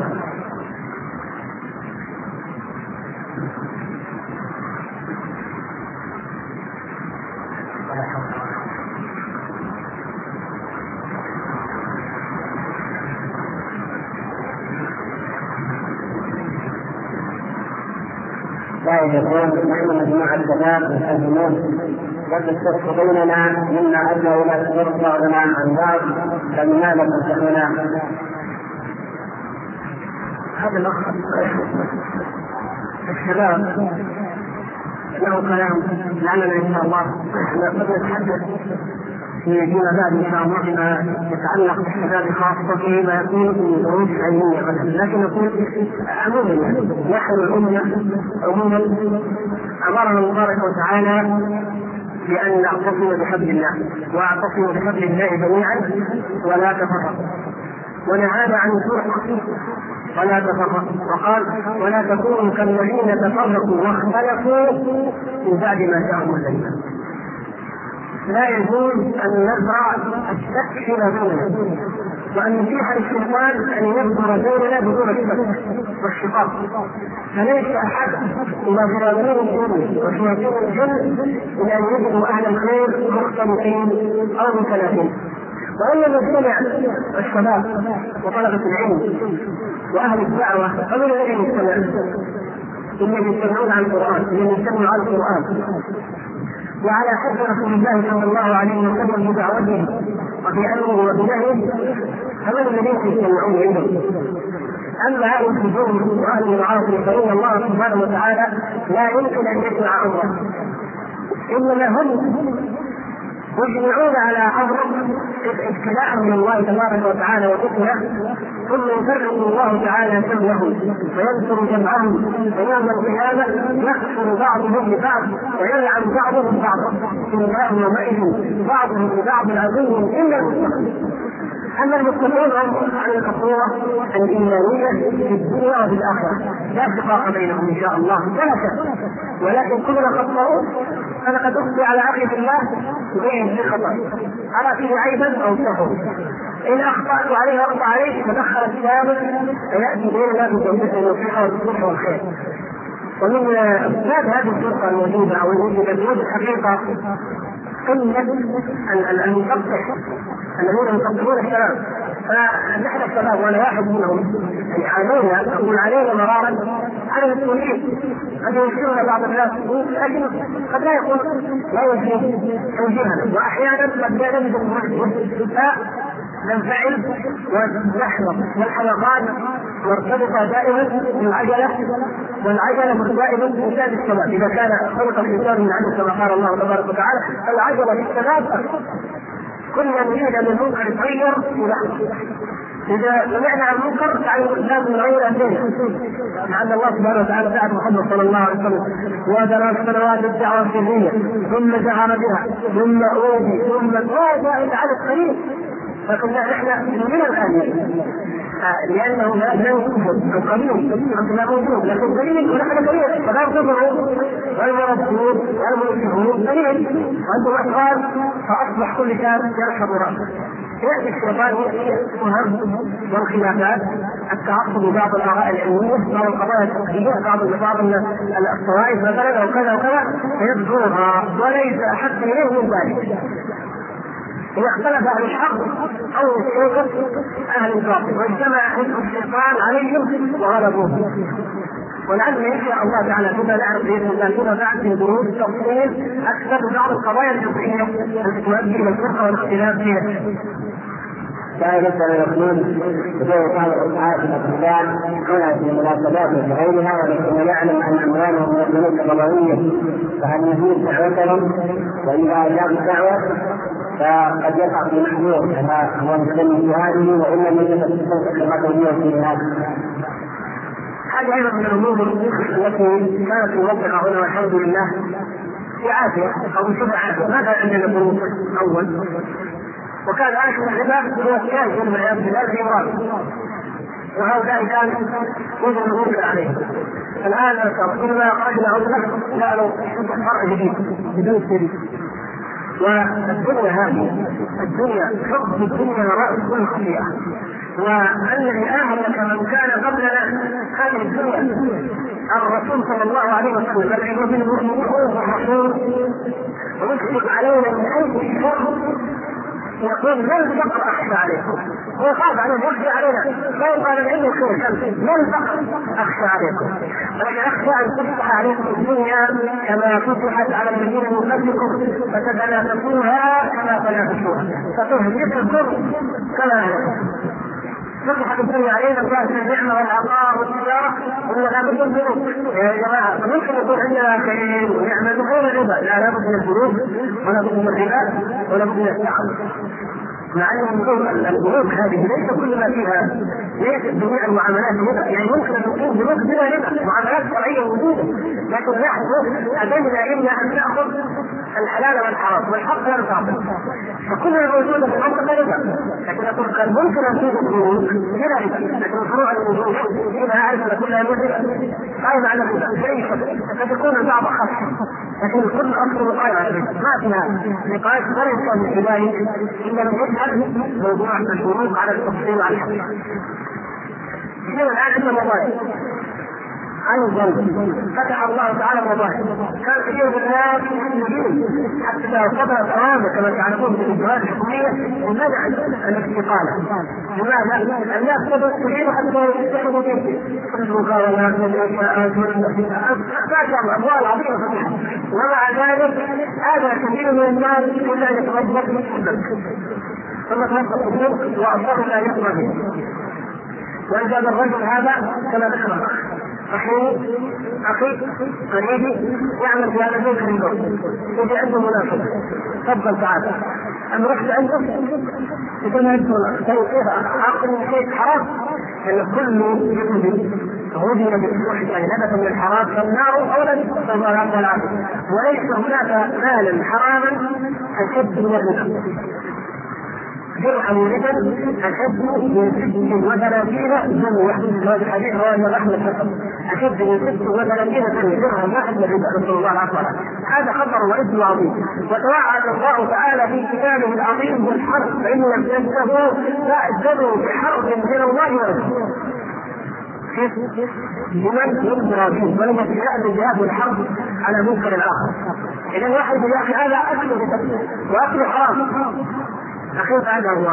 الشاهد يقول نحن مجموعة شباب يحزنون قد الشرك بيننا مما ادى إلى تفرق بعضنا عن بعض. فلماذا تنصحنا؟ هذا الاخ الشباب. له كلام. لعلنا ان شاء الله نتحدث فيما بعد إن شاء الله فيما يتعلق بالشباب خاصة فيما يكون في دروس علمية لكن نقول عموما نحن الأمة عموما. أمرنا الله وتعالى بأن نعتصم بحبل الله واعتصموا بحبل الله جميعا ولا تفرقوا ونهانا عن الفرق ولا تفرقوا وقال ولا تكونوا كالذين تفرقوا واختلفوا من بعد ما جاءهم البينات. لا يجوز أن نزرع الشك بيننا وأن نتيح للشيطان أن يبذر بيننا بدون الشك والشقاق. فليس أحد ضرابين الجن وشياطين الجن إلى ان يجدوا أهل الخير مختلفين أو متلافين وانما جمع الشباب وطلبة العلم وأهل الدعوة فمن الذي يجتمع؟ الذي يجتمعون على القرآن الذي يجتمعون على القرآن. وعلى حب رسول الله صلى الله عليه وسلم بدعوته وفي أمره وبنهيه فمن الذين يجتمعون عنده. أما هذه الفجور واهل المعاصي فإن الله سبحانه وتعالى لا يمكن أن يسمع أمره. إنما هم يجمعون على أمر ابتلاء من الله تبارك وتعالى وفتنه ثم يفرق الله تعالى شملهم وينصر جمعهم ويوم القيامه يكفر بعضهم ببعض ويلعن بعضهم بعضا الله يومئذ بعضهم لبعض عدو إلا اما هم على الخطورة الإيمانية في الدنيا وفي الآخرة. لا شقاق بينهم إن شاء الله. ولا شك. ولكن كلنا خطأوا أنا قد اخفي على أخي في الله في خطأ. أرى فيه عيبا أو سهوا إن أخطأت عليه وارضى عليه تدخل الشاب فيأتي بيننا بتوفيق النصيحه والصلح والخير. ومن أسباب هذه الفرقة الموجوده أو الوجود الحقيقة قله المقطع الذين يقطعون الشباب فنحن الشباب وأنا واحد منهم. يعني علينا أقول علينا مرارا. على المسؤولين قد ينكرنا بعض الناس. لكن قد لا يكون لا يوجه توجيهنا وأحيانا قد لا نجد ننفعل ونحرص والحلقات مرتبطة دائما بالعجلة. والعجلة دائما بإنسان الشباب إذا كان خلق الإنسان من عدل كما قال الله تبارك وتعالى العجلة في الشباب كل من يريد ان المنكر يتغير يلاحظ إذا سمعنا عن المنكر فعلى لازم نغير الدنيا ان الله سبحانه وتعالى بعد محمد صلى الله عليه وسلم ودرس سنوات الدعوة السريه ثم جهر بها ثم أوذي ثم ما إلى على الطريق فكنا نحن من الآن. لأنه لا يوجد القليل انت لا موجود لكن قليل ونحن قليل. فلا تضروا والمربون والمرجعون قليل وأنتم اطفال فأصبح كل شاب يركب رأسه. يأتي الشيطان الهم والخلافات التعصب ببعض الآراء العلمية بعض القضايا الفقهيه بعض بعض الطوائف مثلا أو كذا وكذا فيبذرها وليس احد إليه من ذلك. إذا اختلف أهل الحق أو الشيطان أهل الباطل واجتمع حزب الشيطان عليهم وغلبوهم ولعلنا إن شاء الله تعالى كما نعرف بإذن الله فيما بعد في دروس تفصيل أكثر بعض القضايا الفقهية التي تؤدي إلى الفرقه والاختلاف فيها. كان مثلا يقول بدون بعض الاسعار في الاسلام هنا في المناسبات وغيرها ولكن يعلم أن اموالهم من البنوك الربويه فهل يزيد دعوتهم وإذا اجاب الدعوة فقد يقع في محذور كما هو مسلم في هذه وان لم يجد كما في هذا هذه أيضا من الأمور التي كانت موفقه هنا والحمد لله في عافيه أو شبه عافيه ما كان عندنا بنوك اول وكان اخر الربا هو من عياذ بالله في مراد وهؤلاء كان يجب المنكر عليهم الان كلما اخرجنا عذرا لا فرع جديد بدون شريك والدنيا هذه الدنيا حب الدنيا راس كل خطيئه والذي أهلك من كان قبلنا هذه الدنيا. الرسول صلى الله عليه وسلم بل بالمؤمنين الرسول ويشفق علينا من اي شر يقول ما الفقر اخشى عليكم؟ ويخاف عليهم يخشى علينا. يبقى لنا عنده خير ما الفقر اخشى عليكم؟ ولكن اخشى أن تفتح عليكم الدنيا كما فتحت على الذين من قبلكم فتتنافسوها كما تنافسوها. فتهلككم كما هلكتم فتحت الدنيا علينا بجانب النعمه والعطاء والتجارة ولا لابد من البنوك يا جماعة ممكن يكون عندنا خير ونعمة غير الربا لا لابد من البنوك ولا بد من الربا ولا بد من التعامل مع ان البنوك هذه ليس كل ما فيها ليست جميع المعاملات ربا يعني ممكن ان تكون بنوك بلا ربا معاملات شرعيه موجوده لكن نحن اتينا الا ان ناخذ الحلال والحرام والحق غير باطل فكلها موجوده في المنطقة ربا لكن أقول كان ممكن ان توجد بنوك بلا ربا لكن فروع الوجود فيها اعرف كلها موجوده قائمه على الربا قد يكون البعض اخف لكن الكل اصله قائم ما فيها نقاش ولا يمكن من خلاله الا من موضوع البنوك على التفصيل وعلى الحقيقة. الان عندنا مظاهر أيضا فتح الله تعالى مظاهر كان كثير من الناس يريدون حتى اذا صدرت اوامر كما تعرفون في الاجراءات الحكوميه منع الاستقاله لماذا؟ الناس تريد حتى يتخذوا به المقاولات والانشاءات ما شاء الله اموال عظيمه فتحت ومع ذلك هذا كثير من الناس الا يتوظف ثم توظف الحقوق واصر لا يقضى به وإذا الرجل هذا كما ذكر أخي أخي قريبي يعمل في هذا البيت من دور يجي عنده مناسبه تفضل تعال. أنا رحت عنده. يقول يدخل طيب كيف؟ اعقل شيء حرام. لأن كل يهودي غذي يعني نبت من الحرام فالنار اولى والعافيه وليس هناك مالا حراما أشد من الربا. درهم ربا اشد من ست وثلاثين جنيه هذا الحديث رواه احمد فقط اشد من ست وثلاثين جنيه درهم واحد من نسال الله. العفو هذا خبر واثم عظيم. وتوعد الله تعالى في كتابه العظيم بالحرب فإن لم تنتهوا فاعتدوا بحرب من الله ورسوله لمن ينظر فيه ولم يتجاهل الجهاد والحرب على منكر الآخر. اذا واحد يقول يا أخي هذا أكل وأكل حرام. أخيرا هذا هو.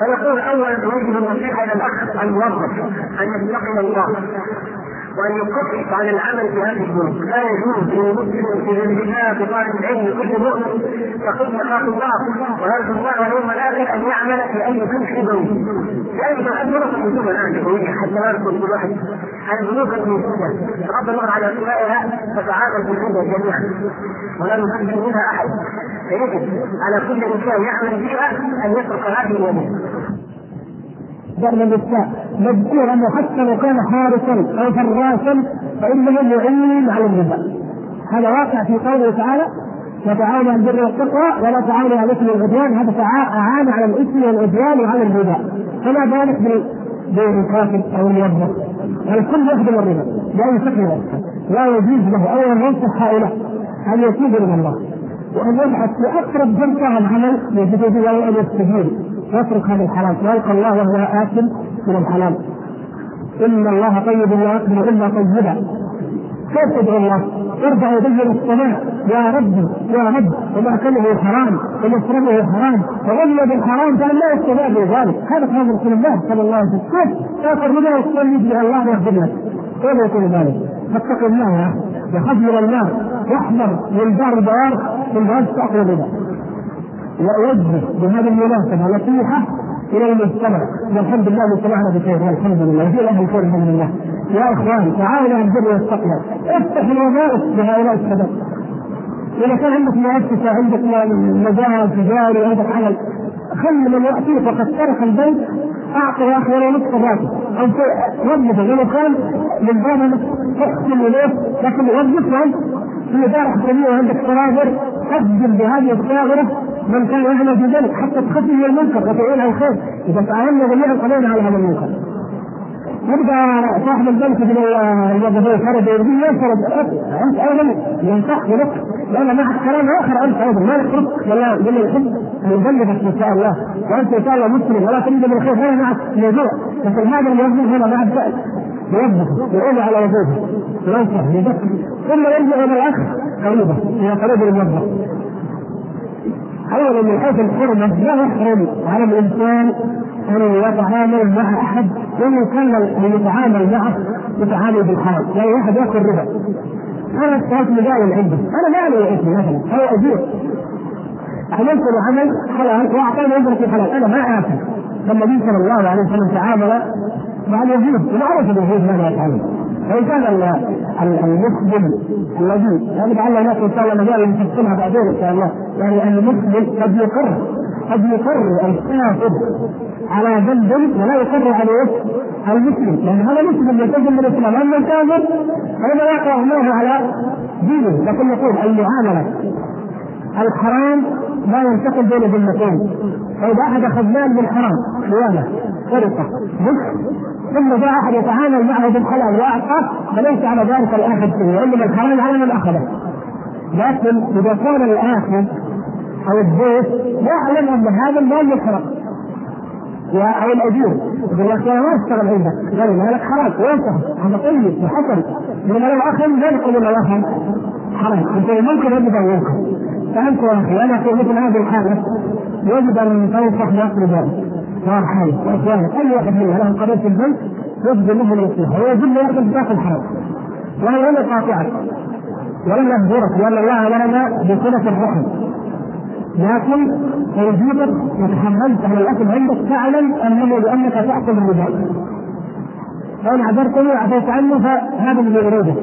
فنقول اولا نوجه النصيحة إلى الأخ الموظف أن يتقي الله. وأن يكفف عن العمل في هذه الذنوب لا يجوز للمسلم في الانتهاء بطالب العلم كل مؤمن يخاف الله. ويرجو الله واليوم الآخر أن يعمل في أي ذنب حبوي لأن الظروف موجوده الآن حبويه حتى لا يكون كل واحد البنوك الموجوده بغض النظر على أسمائها تتعامل بالهدى جميعا. ولا نحدد منها أحد. فيجب على كل إنسان يعمل فيها أن يترك هذه اليمين ضرب النساء مذكور انه حتى لو كان حارسا أو فراسا فانه يعين على الربا هذا واقع في قوله تعالى وتعاونوا على البر والتقوى ولا تعاونوا على الإثم والعدوان. هذا أعان على الإثم والعدوان وعلى الربا فما بالك بالكافر أو الموظف الكل يخدم الربا باي شكل لا يجوز له اولا ينصح هؤلاء أن يتوبوا إلى الله. وأن يبحث في أقرب جلسه العمل يجد فيها أن يستجيب يترك هذا الحلال. ويلقى الله وهو آكل من الحلال. إن الله طيب لا يقبل إلا طيبا كيف تدعو الله؟ ارفع يديه السماء يا ربي يا رب. ومأكله حرام ومشربه حرام وغلي بالحرام فان لا يستطيع بذلك هذا كلام رسول الله صلى الله عليه وسلم. كيف تاخذ منه وتصلي به الله يغفر لك. كيف يكون ذلك؟ فاتق الله يا أخي وخذ من النار واحذر من دار البوار باب تاخذ الربا واوجه بهذه المناسبه نصيحه إلى المجتمع والحمد لله مجتمعنا بخير. والحمد لله. في أهل الخير الحمد لله يا إخوان تعاونوا على البر والتقوى افتح الوظائف لهؤلاء الشباب إذا كان عندك مؤسسة عندك مجال تجاري عندك عمل خل من ياتيك وقد ترك البيت اعطي يا أخي ولو نصف الراتب أو وظفه. لو كان من باب تحسن اليه لكن وظفه. في دار حكوميه وعندك صنادر قدم بهذه الصاغره من كان يعمل في ذلك حتى تخفي المنكر وتعين الخير. إذا تعاوننا جميعا قضينا على هذا المنكر. يبقى صاحب البنك من الموظفين فرد يرضي ينفرد أنت أيضا ينصح بلك لأن معك كلام آخر أنت أيضا ما يخرج ولا يحب أن يبلغك إن شاء الله. وأنت إن شاء الله مسلم ولا تريد من الخير هذا معك موضوع لكن هذا الموظف هنا بعد ذلك. يوظف يعود على وظيفه ينصح يذكر. ثم يرجع إلى الأخ قريبا إلى قريب الموظف اولا من حيث الحرمة لا يحرم. على الإنسان أن يتعامل مع أحد كان اللي يتعامل معه يتعامل بالحرام، يعني واحد يأكل ربا. أنا اشتريت مجال عنده، أنا ما لي اسمي مثلا. أو اجير عملت له عمل حلال واعطاني أجرة حلال، أنا ما آكل. فالنبي صلى الله عليه وسلم تعامل مع اليهود ومعروف اليهود ماذا يفعلون فان كان المسلم الذي يعني لعل هناك إن شاء الله مجال نفصلها بعدين إن شاء الله. يعني المسلم قد يقر قد يقر الكافر على ذنب ولا يقر عليه المسلم. لأن هذا مسلم يلتزم من الإسلام اما الكافر فهذا يقع الله على دينه لكن نقول المعاملة. الحرام لا ينتقل بين ذمتين فإذا احد أخذ مال من حرام خيانه سرقه ثم جاء أحد يتعامل معه بالحلال وأعطاه فليس على ذلك الأخذ فيه وإنما الحرام على من أخذه. لكن إذا كان الاخذ أو الضيف يعلم أن هذا المال يسرق أو الاجير يقول لك أنا ما أشتغل عندك؟ قال مالك حرام؟ وينتهي هذا طيب وحسن. لأن لو أخذ لا يقول انه اخذ حرام. أنت ممكن أن يا أخي أنا في مثل هذه الحاله يجب أن تنصح صار حي. واخوانك أي واحد منا له قضيه في البنك يجب له النصيحه ويجب له يأخذ داخل حرام وهو لم يقاطعك ولم يهجرك لأن الله امرنا بصلة الرحم. لكن وجودك وتحملت على الأكل عندك تعلم أنه لأنك تأكل الربا. فان عذرتني وعفيت عنه فهذا الذي اريده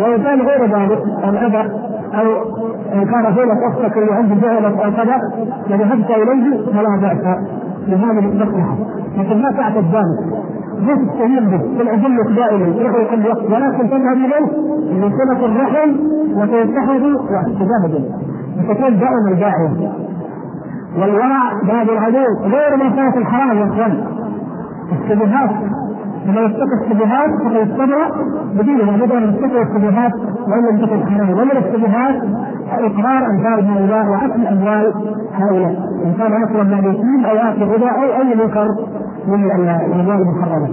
وإن كان غير ذلك الاذى أو إن كان فيك أختك اللي عنده جهله أو كذا وذهبت إليه فلا بأس. لهذه المصلحه لكن ما تعتد ذلك لا تستهين به. بل اظلك دائما. يروح كل وقت ولكن تذهب إليه؟ لصله الرحم وتنتحر واستجابه وتكون دائما داعيه والورع باب العدو. غير ما كانت الحرام يا أخوان. الشبهات لما يتقي الشبهات فقد استبرأ بدينه بدل ان يتقي الشبهات وإن لم تكن حرام. ومن الشبهات اقرار امثال هؤلاء وأكل أموال هؤلاء. إن كان يطلب من اليتيم أو ياكل ربا أو أي منكر من الاموال المحرمة.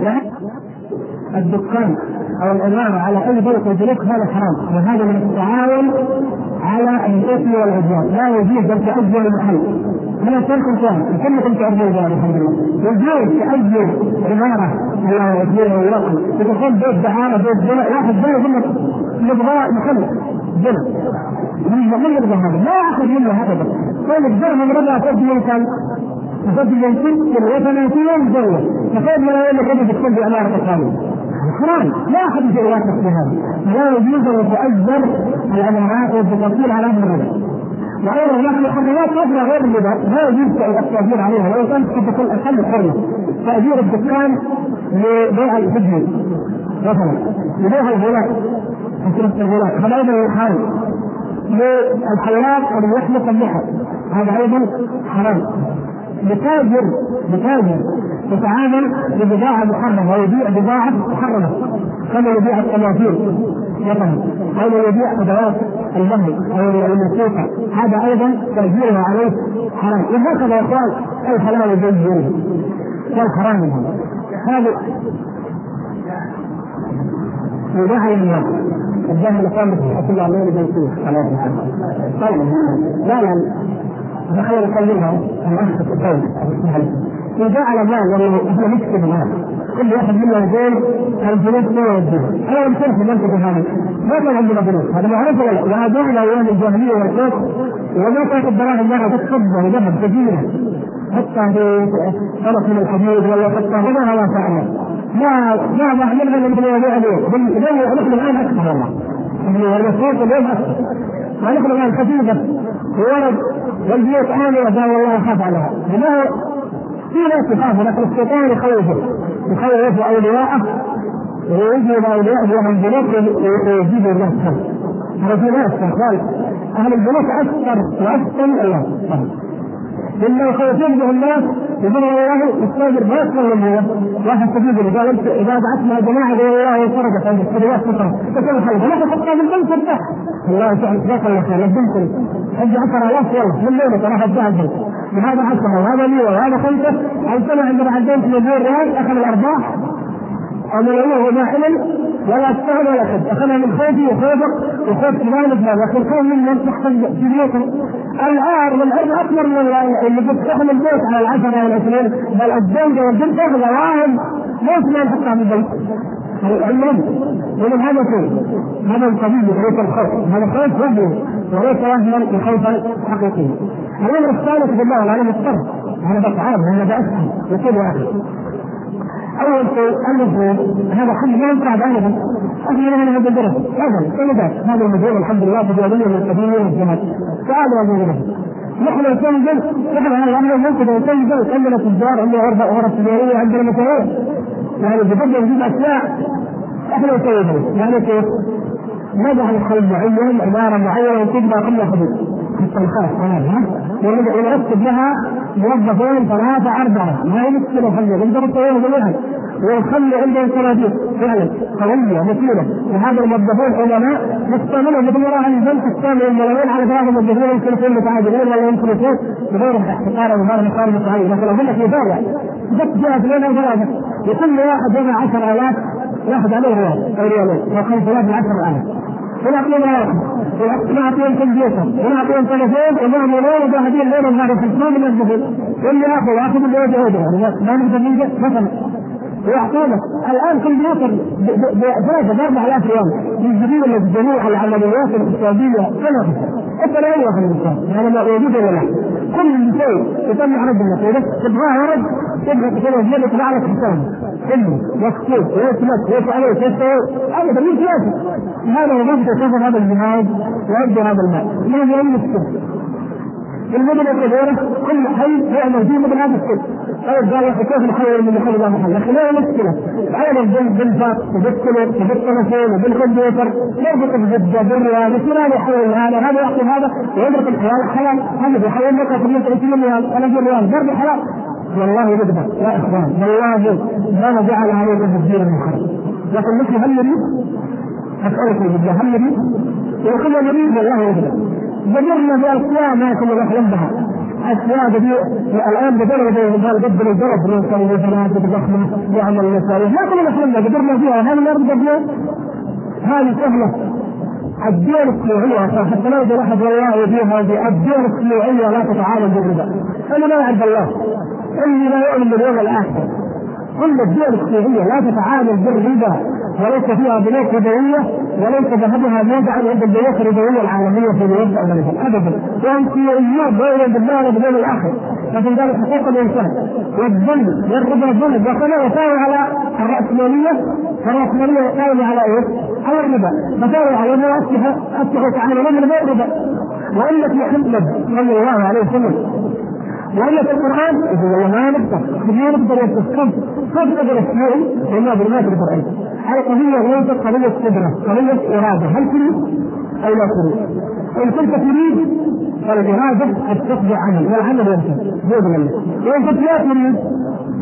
لا الدكان أو الاماره على أي بيت يدرك هذا حرام. وهذا من التعاون على الاثم والعدوان. لا يجوز أن تاجر المحل. أنا كلكم فاهم كلكم تعرفون ذلك الحمد لله. يجوز تاجر عماره الله يجزيه ويوقف تدخل بيت دعاره بيت زنا واحد زنا يقول لك نبغى محل. زنا من يرضى هذا. لا يأخذ منه هذا. طيب من ربع تجي كان. تجي من ست وثلاثين زوجة. فكيف لا يقول لك انك تكون بعماره القانون حرام لا أحد في روايه بهذا لا يجوز ان تؤجر العمارات والتفاصيل على هذا الرجل وأيضا هناك محرمات أخرى غير الربا لا يجوز التأجير عليها. ولو كانت قد تكون أقل حرمه تأجير الدكان لبيع الفجر مثلا لبيع الغلاء تشرف الغلاء هذا أيضا حرام. للحيوانات أن يحلق اللحى هذا أيضا حرام. لتاجر لتأجر يتعامل ببضاعة محرمة. ويبيع بضاعة محرمة. كما يبيع التماثيل مثلا. أو يبيع أدوات المهر. أو الموسيقى. هذا أيضا تأجيرها عليه حرام. وهكذا إخوان الحلال الجنة والحرام هذا وجهل الناس الجهل كان بحكم الله. الليل بيتوه عليه طيب. لا لا. دخل يكلمها الاخ في القول. وجعل مال والله إحنا نكتب مال. كل واحد منا يقول البنوك ما يوديها أنا لم تعرف المنطقة هذه ما كان عندنا بنوك هذا معروف ولا لا وهذول أيام الجاهلية والكوك وما كانت الدراهم مرة تتصدر ذهب كثيرة حتى في طرف من الحديد ولا حتى هنا ما فعلنا ما ما نحملها من المواضيع اليوم نحن الان أكثر والله. المصروف اليوم أكثر. ما نحن الان خفيفه ورد والبيوت عامله قال والله اخاف عليها. في ناس يخافوا لكن الشيطان يخوفه يخوف أولياءه ويجي أولياءه لهم البنوك ويجيبوا الناس هذا في ناس أهل البنوك أكثر واحسن الله مما يخوفون به الناس يقول والله يستاجر ما يتكلم هو واحد تجيب قال انت إذا بعثنا جماعة يقول والله سرقت عند السرقات فتره فكيف خلف لا تحطها في البنك الله يسعدك جزاك الله خير البنك ادي 10000 يلا من ليلك راح اديها البنك وهذا 10 وهذا 100 وهذا خمسة. عن سنه عندنا عندهم 200 ريال اخذ الأرباح. أو من ابوه ما حمل ولا اشتغل ولا حد أخذها من خوفي وخوفك وخوف فلان وفلان لكن خوف من تحصل في بيوتهم العار والعرض أكبر من اللي بتحمل البيت على العشرة والعشرين بل الزوجة والبنت تاخذ واهم ليش ما نحطها في البيت؟ المهم ومن هذا شيء؟ هذا القضية ليس الخوف. هذا خوف وهمي وليس وهما خوفا حقيقيا الامر الثالث بالله العلم الصبر هذا بطعام هذا بأسهل يصير واحد اول شيء المفروض هذا حل ما ينفع ابدا إحنا من هذا الدرس. ابدا كل هذا؟ المدير الحمد لله تجاريه من القديم والجهاد تعالوا يا ابو نحن نسجل نحن الامر ممكن نسجل عندنا تجار عندنا غرفه غرف تجاريه عندنا مشاريع يعني بفضل نجيب أشياء إحنا نسوي يعني كيف؟ نجعل خيل معين عبارة معينة وتبنى قبل حدود الخاص هذا ونرتب لها موظفين ثلاثة أربعة ما هي مشكلة خلي نقدر نسويها جميعا ونخلي عندهم صناديق فعلا قوية متينة وهذا الموظفين علماء نستعملهم مثل راح البنك الثاني الملايين على ثلاثة موظفين يمكن يكون متعادلين ولا يمكن يكون بغير احتقار وغير مقارنة متعين لكن أقول لك مثال يعني بس جاء اثنين أو ثلاثة وكل واحد جمع 10000 ياخذ عليه ريال أو ريالين أو 15000 ونعطيهم واحد ونعطيهم كمبيوتر ونعطيهم تليفون ومعمولين وجاهدين لهم هذا الحكمان من الدخول واللي ياخذ ياخذ اللي يده يعني ما نقدر نلقى مثلا ويعطونا. الآن كمبيوتر بثلاثة ب 4000 ريال. يجري لك جميع العمليات الاقتصادية. كلها انت لا يوقف الإنسان؟ هذا ما موجود ولا لا. كل شيء يطلع رد النتيجة تبغاه ورد تبغى تسوي زيادة يطلع لك حساب كله مكتوب. ويثبت ويفعل ويسوي أبدا. لازم هذا هو مبدا هذا الجهاد ويبدأ هذا المال. ما في أي مشكلة. المدن الكبيرة كل حي فيه مثل هذا الشيء طيب قال يا أخي كيف نحول من محل إلى محل؟ لكن لا مشكله عمل بالفات وبالكلر وبالتلفون وبالكمبيوتر يربط بجده بالريال يصير هذا يحول هذا هذا يعطي هذا ويضرب الحلال حلال هذا يحول لك 20 ريال 30 ريال برضه حلال والله يقدر يا إخوان والله ما جعل علينا تسجيل المخرج لكن مثل هل نريد؟ اسالكم بالله هل نريد؟ وكل نريد والله يقدر بدرنا باشياء ما كنا نحلم بها بدي الآن بدرنا قال قدر الضرب نسوي فنادق ضخمه يعمل مشاريع ما كنا نحلم بها قدرنا فيها. هل نرضى بها؟ هذه سهلة. الدول الشيوعية حتى لا يوجد أحد والله يديها الدول الشيوعية لا تتعامل بالربا أنا لا أعرف الله. اللي لا يؤمن باليوم الآخر. كل الدول الشيوعيه لا تتعامل بالربا وليس فيها بنوك ربويه وليس ذهبها موضعا عند البنوك الربوية العالمية في الوضع الامريكي ابدا. وهم شيوعيون لا يؤمن بالله ولا الآخر. لكن ذلك حقوق الإنسان. والظلم والربا ظلم وكما يساوي على الرأسمالية الراسماليه قائمه على إيش؟ على الربا. مساوي على انه اصبح اصبحوا يتعاملون من غير ربا وأمة محمد صلى الله عليه وسلم. والا في القرآن والله ما نقدر. ما نقدر نستخدم ما تقدر الشيء لأنه بالمات القرآن. قضية ليست قضية قدرة قضية إرادة؟ هل تريد أو لا تريد؟ إن كنت تريد فالإرادة قد تقضي عمل والعمل ينتهي بإذن الله. وإن كنت لا تريد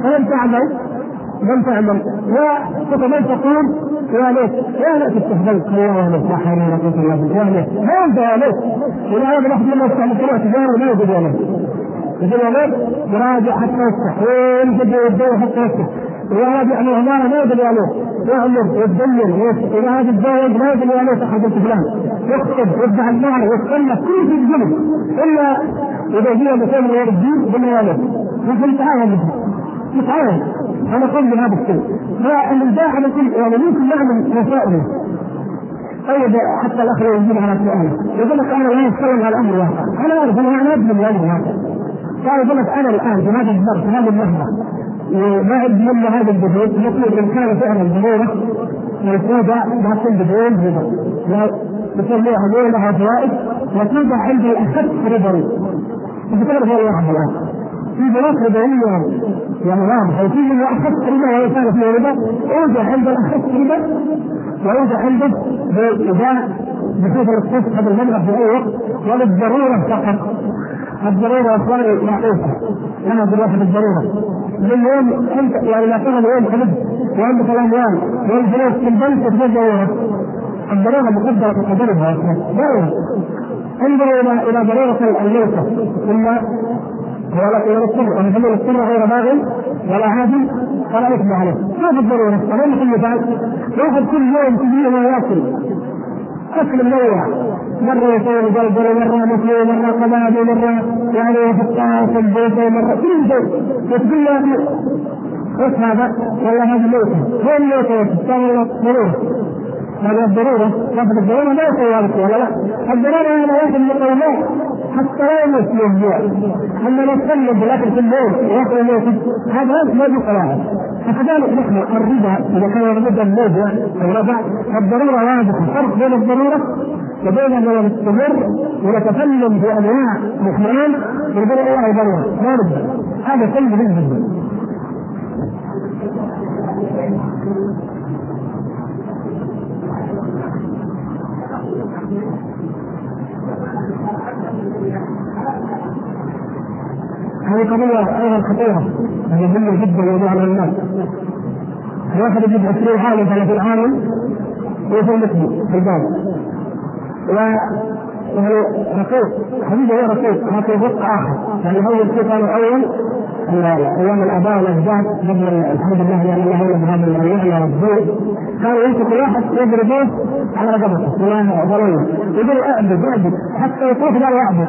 فلن تعمل لم تعمل. وكمان تقول يا ليت يا ليت استهبلت الله يا ليت لا حول ولا قوه الا يا ليت ما انت يا ليت. ولهذا نحن لما نفتح مشروع تجاري لا يوجد يا ليت. مثل ما يراجع حتى يفتح. وين بدي يدور حتى يفتح. وهذا يعني عمارة ما يدري عليه. يعمل ويتدين إذا هذا الزواج ما يدري عليه صاحب فلان يكتب يفتح النار يتكلم كل شيء يجنب إلا إذا جاء مثلا غير الدين بالله عليه ممكن يتعاون به يتعاون أنا أقول بهذا الشيء. فالإبداع كل يعني ممكن نعمل مسائل. طيب حتى الأخ يجيب على سؤاله يقول لك أنا لا أتكلم على الامر الواقع أنا أعرف أنا ابني من الامر الواقع قال يقول لك أنا الآن في هذا الظرف في هذه اللحظه عندي إلا هذا الجهود يطلب إن كان فعلا ضروره موجوده لكن ربا نسميها هذول لها فوائد وتوضع عندي اخف ربوي انت تعرف هو الواحد الان في بنوك ربويه يعني واضحه وفي اللي اخف ربا وهي كان فيه ربا اوضع عند الاخف ربا ويوضع عنده باذا بصفه الصف هذا المبلغ في اي وقت. وللضرورة فقط. الضرورة اخواني معروفه أنا أقول واحد الضروره من يوم انت يعني لا تأخذ يوم حلف وعندك الاموال والفلوس في البنك تقدر ضروره الضرورة مقدرة بقدرها لا انظروا إلى إلى ضرورة الموتى ثم ولا إلى السر. ونسميه السر غير باغ ولا عادي ولا يتبع عليه. ما في الضرورة. ولا كل مثال واحد كل يوم كل ما ياكل اكل منوع مرة يسوي جلجل مرة مثلي مرة قبابي مرة يعني في البيت مرة كل شيء. وتقول له إيش هذا؟ والله هذا موته وين موته؟ قال والله ضرورة. هذه الضروره لفظ الضرورة ما يسوي هذا ولا لا؟ الضرورة هذا واحد من المقومات حتى لا يموت في الجوع أما لو تقلب بالاكل في الليل وياكل موته هذا ما في قواعد فكذلك نحن الربا إذا كان الربا موضع أو ربع الضروره واضحة فرق بين الضرورة وبين ان نستمر ونتكلم في أنواع مخمرين وبين انواع ضرورة. لا ربا. هذا شيء مهم جدا هذه قضية أيضا خطيرة هذه مهمة جدا يوضعها الناس. الواحد يجيب 20 عام 30 عام ويصير مثلي في الباب و يعني رقيق حبيبي هو رقيق لكن رزق آخر. يعني اول شيء كان اول أيام الأباء والأجداد قبل الحمد لله يعني الله يولد هذا النعمه والذل كانوا يمسك الواحد يضربوه على رقبته ولا ضروري يقول أعبد أعبد حتى يطوف قال اعبد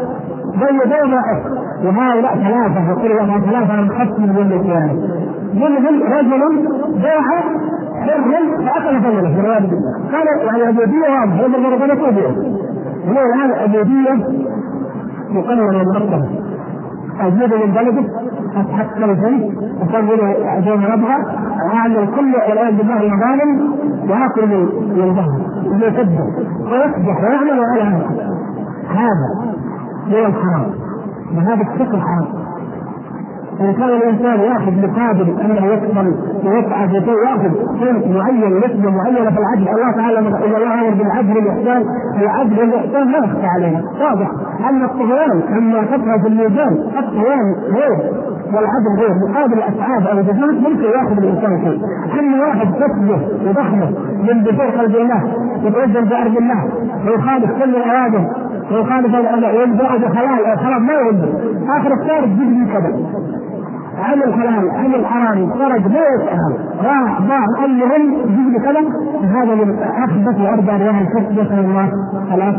بين بين وهؤلاء ثلاثة وكل يوم ثلاثة من خمس من القيامة منهم رجل باع حرا فأكل ثمنه والعياذ بالله قال يعني العبودية واضحة يوم ربنا توبه هنا الآن العبودية مقننة ومرتبة أجيب من بلده أتحكم فيه أسوي زي ما أبغى أعمل كل والعياذ بالله المظالم وآكل من ظهره ويكذب ويكبح ويعمل ولا هذا هو الحرام وهذا الشكل حرام إذا كان الإنسان يأخذ مقابل أنه يقبل ويسعى في شيء يأخذ قيمة معين نسبة معينة في العدل الله تعالى إذا الله أمر بالعدل والإحسان. العدل والإحسان لا يخفى علينا واضح. أن الطغيان أما تطغى في الميزان الطغيان غير والعدل غير. مقابل الأسعاد أو الجهود ممكن يأخذ الإنسان شيء. أما واحد كسبه وضخمه من دخول قلب الله يتوزن في أرض الله ويخالف كل الأوامر ويخالف وينبع بحلال أو حرام ما يهم آخر الشهر تجيب لي كذا. عن الحلال عن الحرام خرج ما يسأل. راح ضاع المهم يجيب لي كذا. هذا من اخبث واربع ريال الكسب نسال الله. خلاص.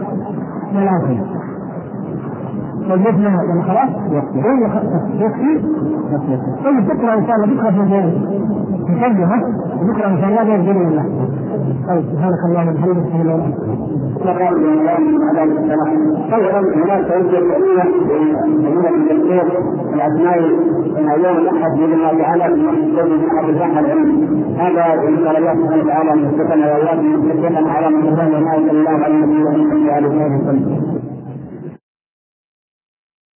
وجدنا يعني خلاص؟ يكفي يكفي طيب بكرة إن شاء الله بكرة في الجنه نصلي ها؟ بكرة إن شاء الله باذن الله طيب سبحانك اللهم وبحمدك اشهد ان لا اله الا انت أيضا هناك توجه كبيره لمدينه الدكتور يوم الاحد باذن الله تعالى في مسجد من الجامعة العلم هذا نسال الله سبحانه وتعالى ان يوفقنا واياكم ويوفقنا على من الله وما صلى الله عليه وسلم وعلى اله وصحبه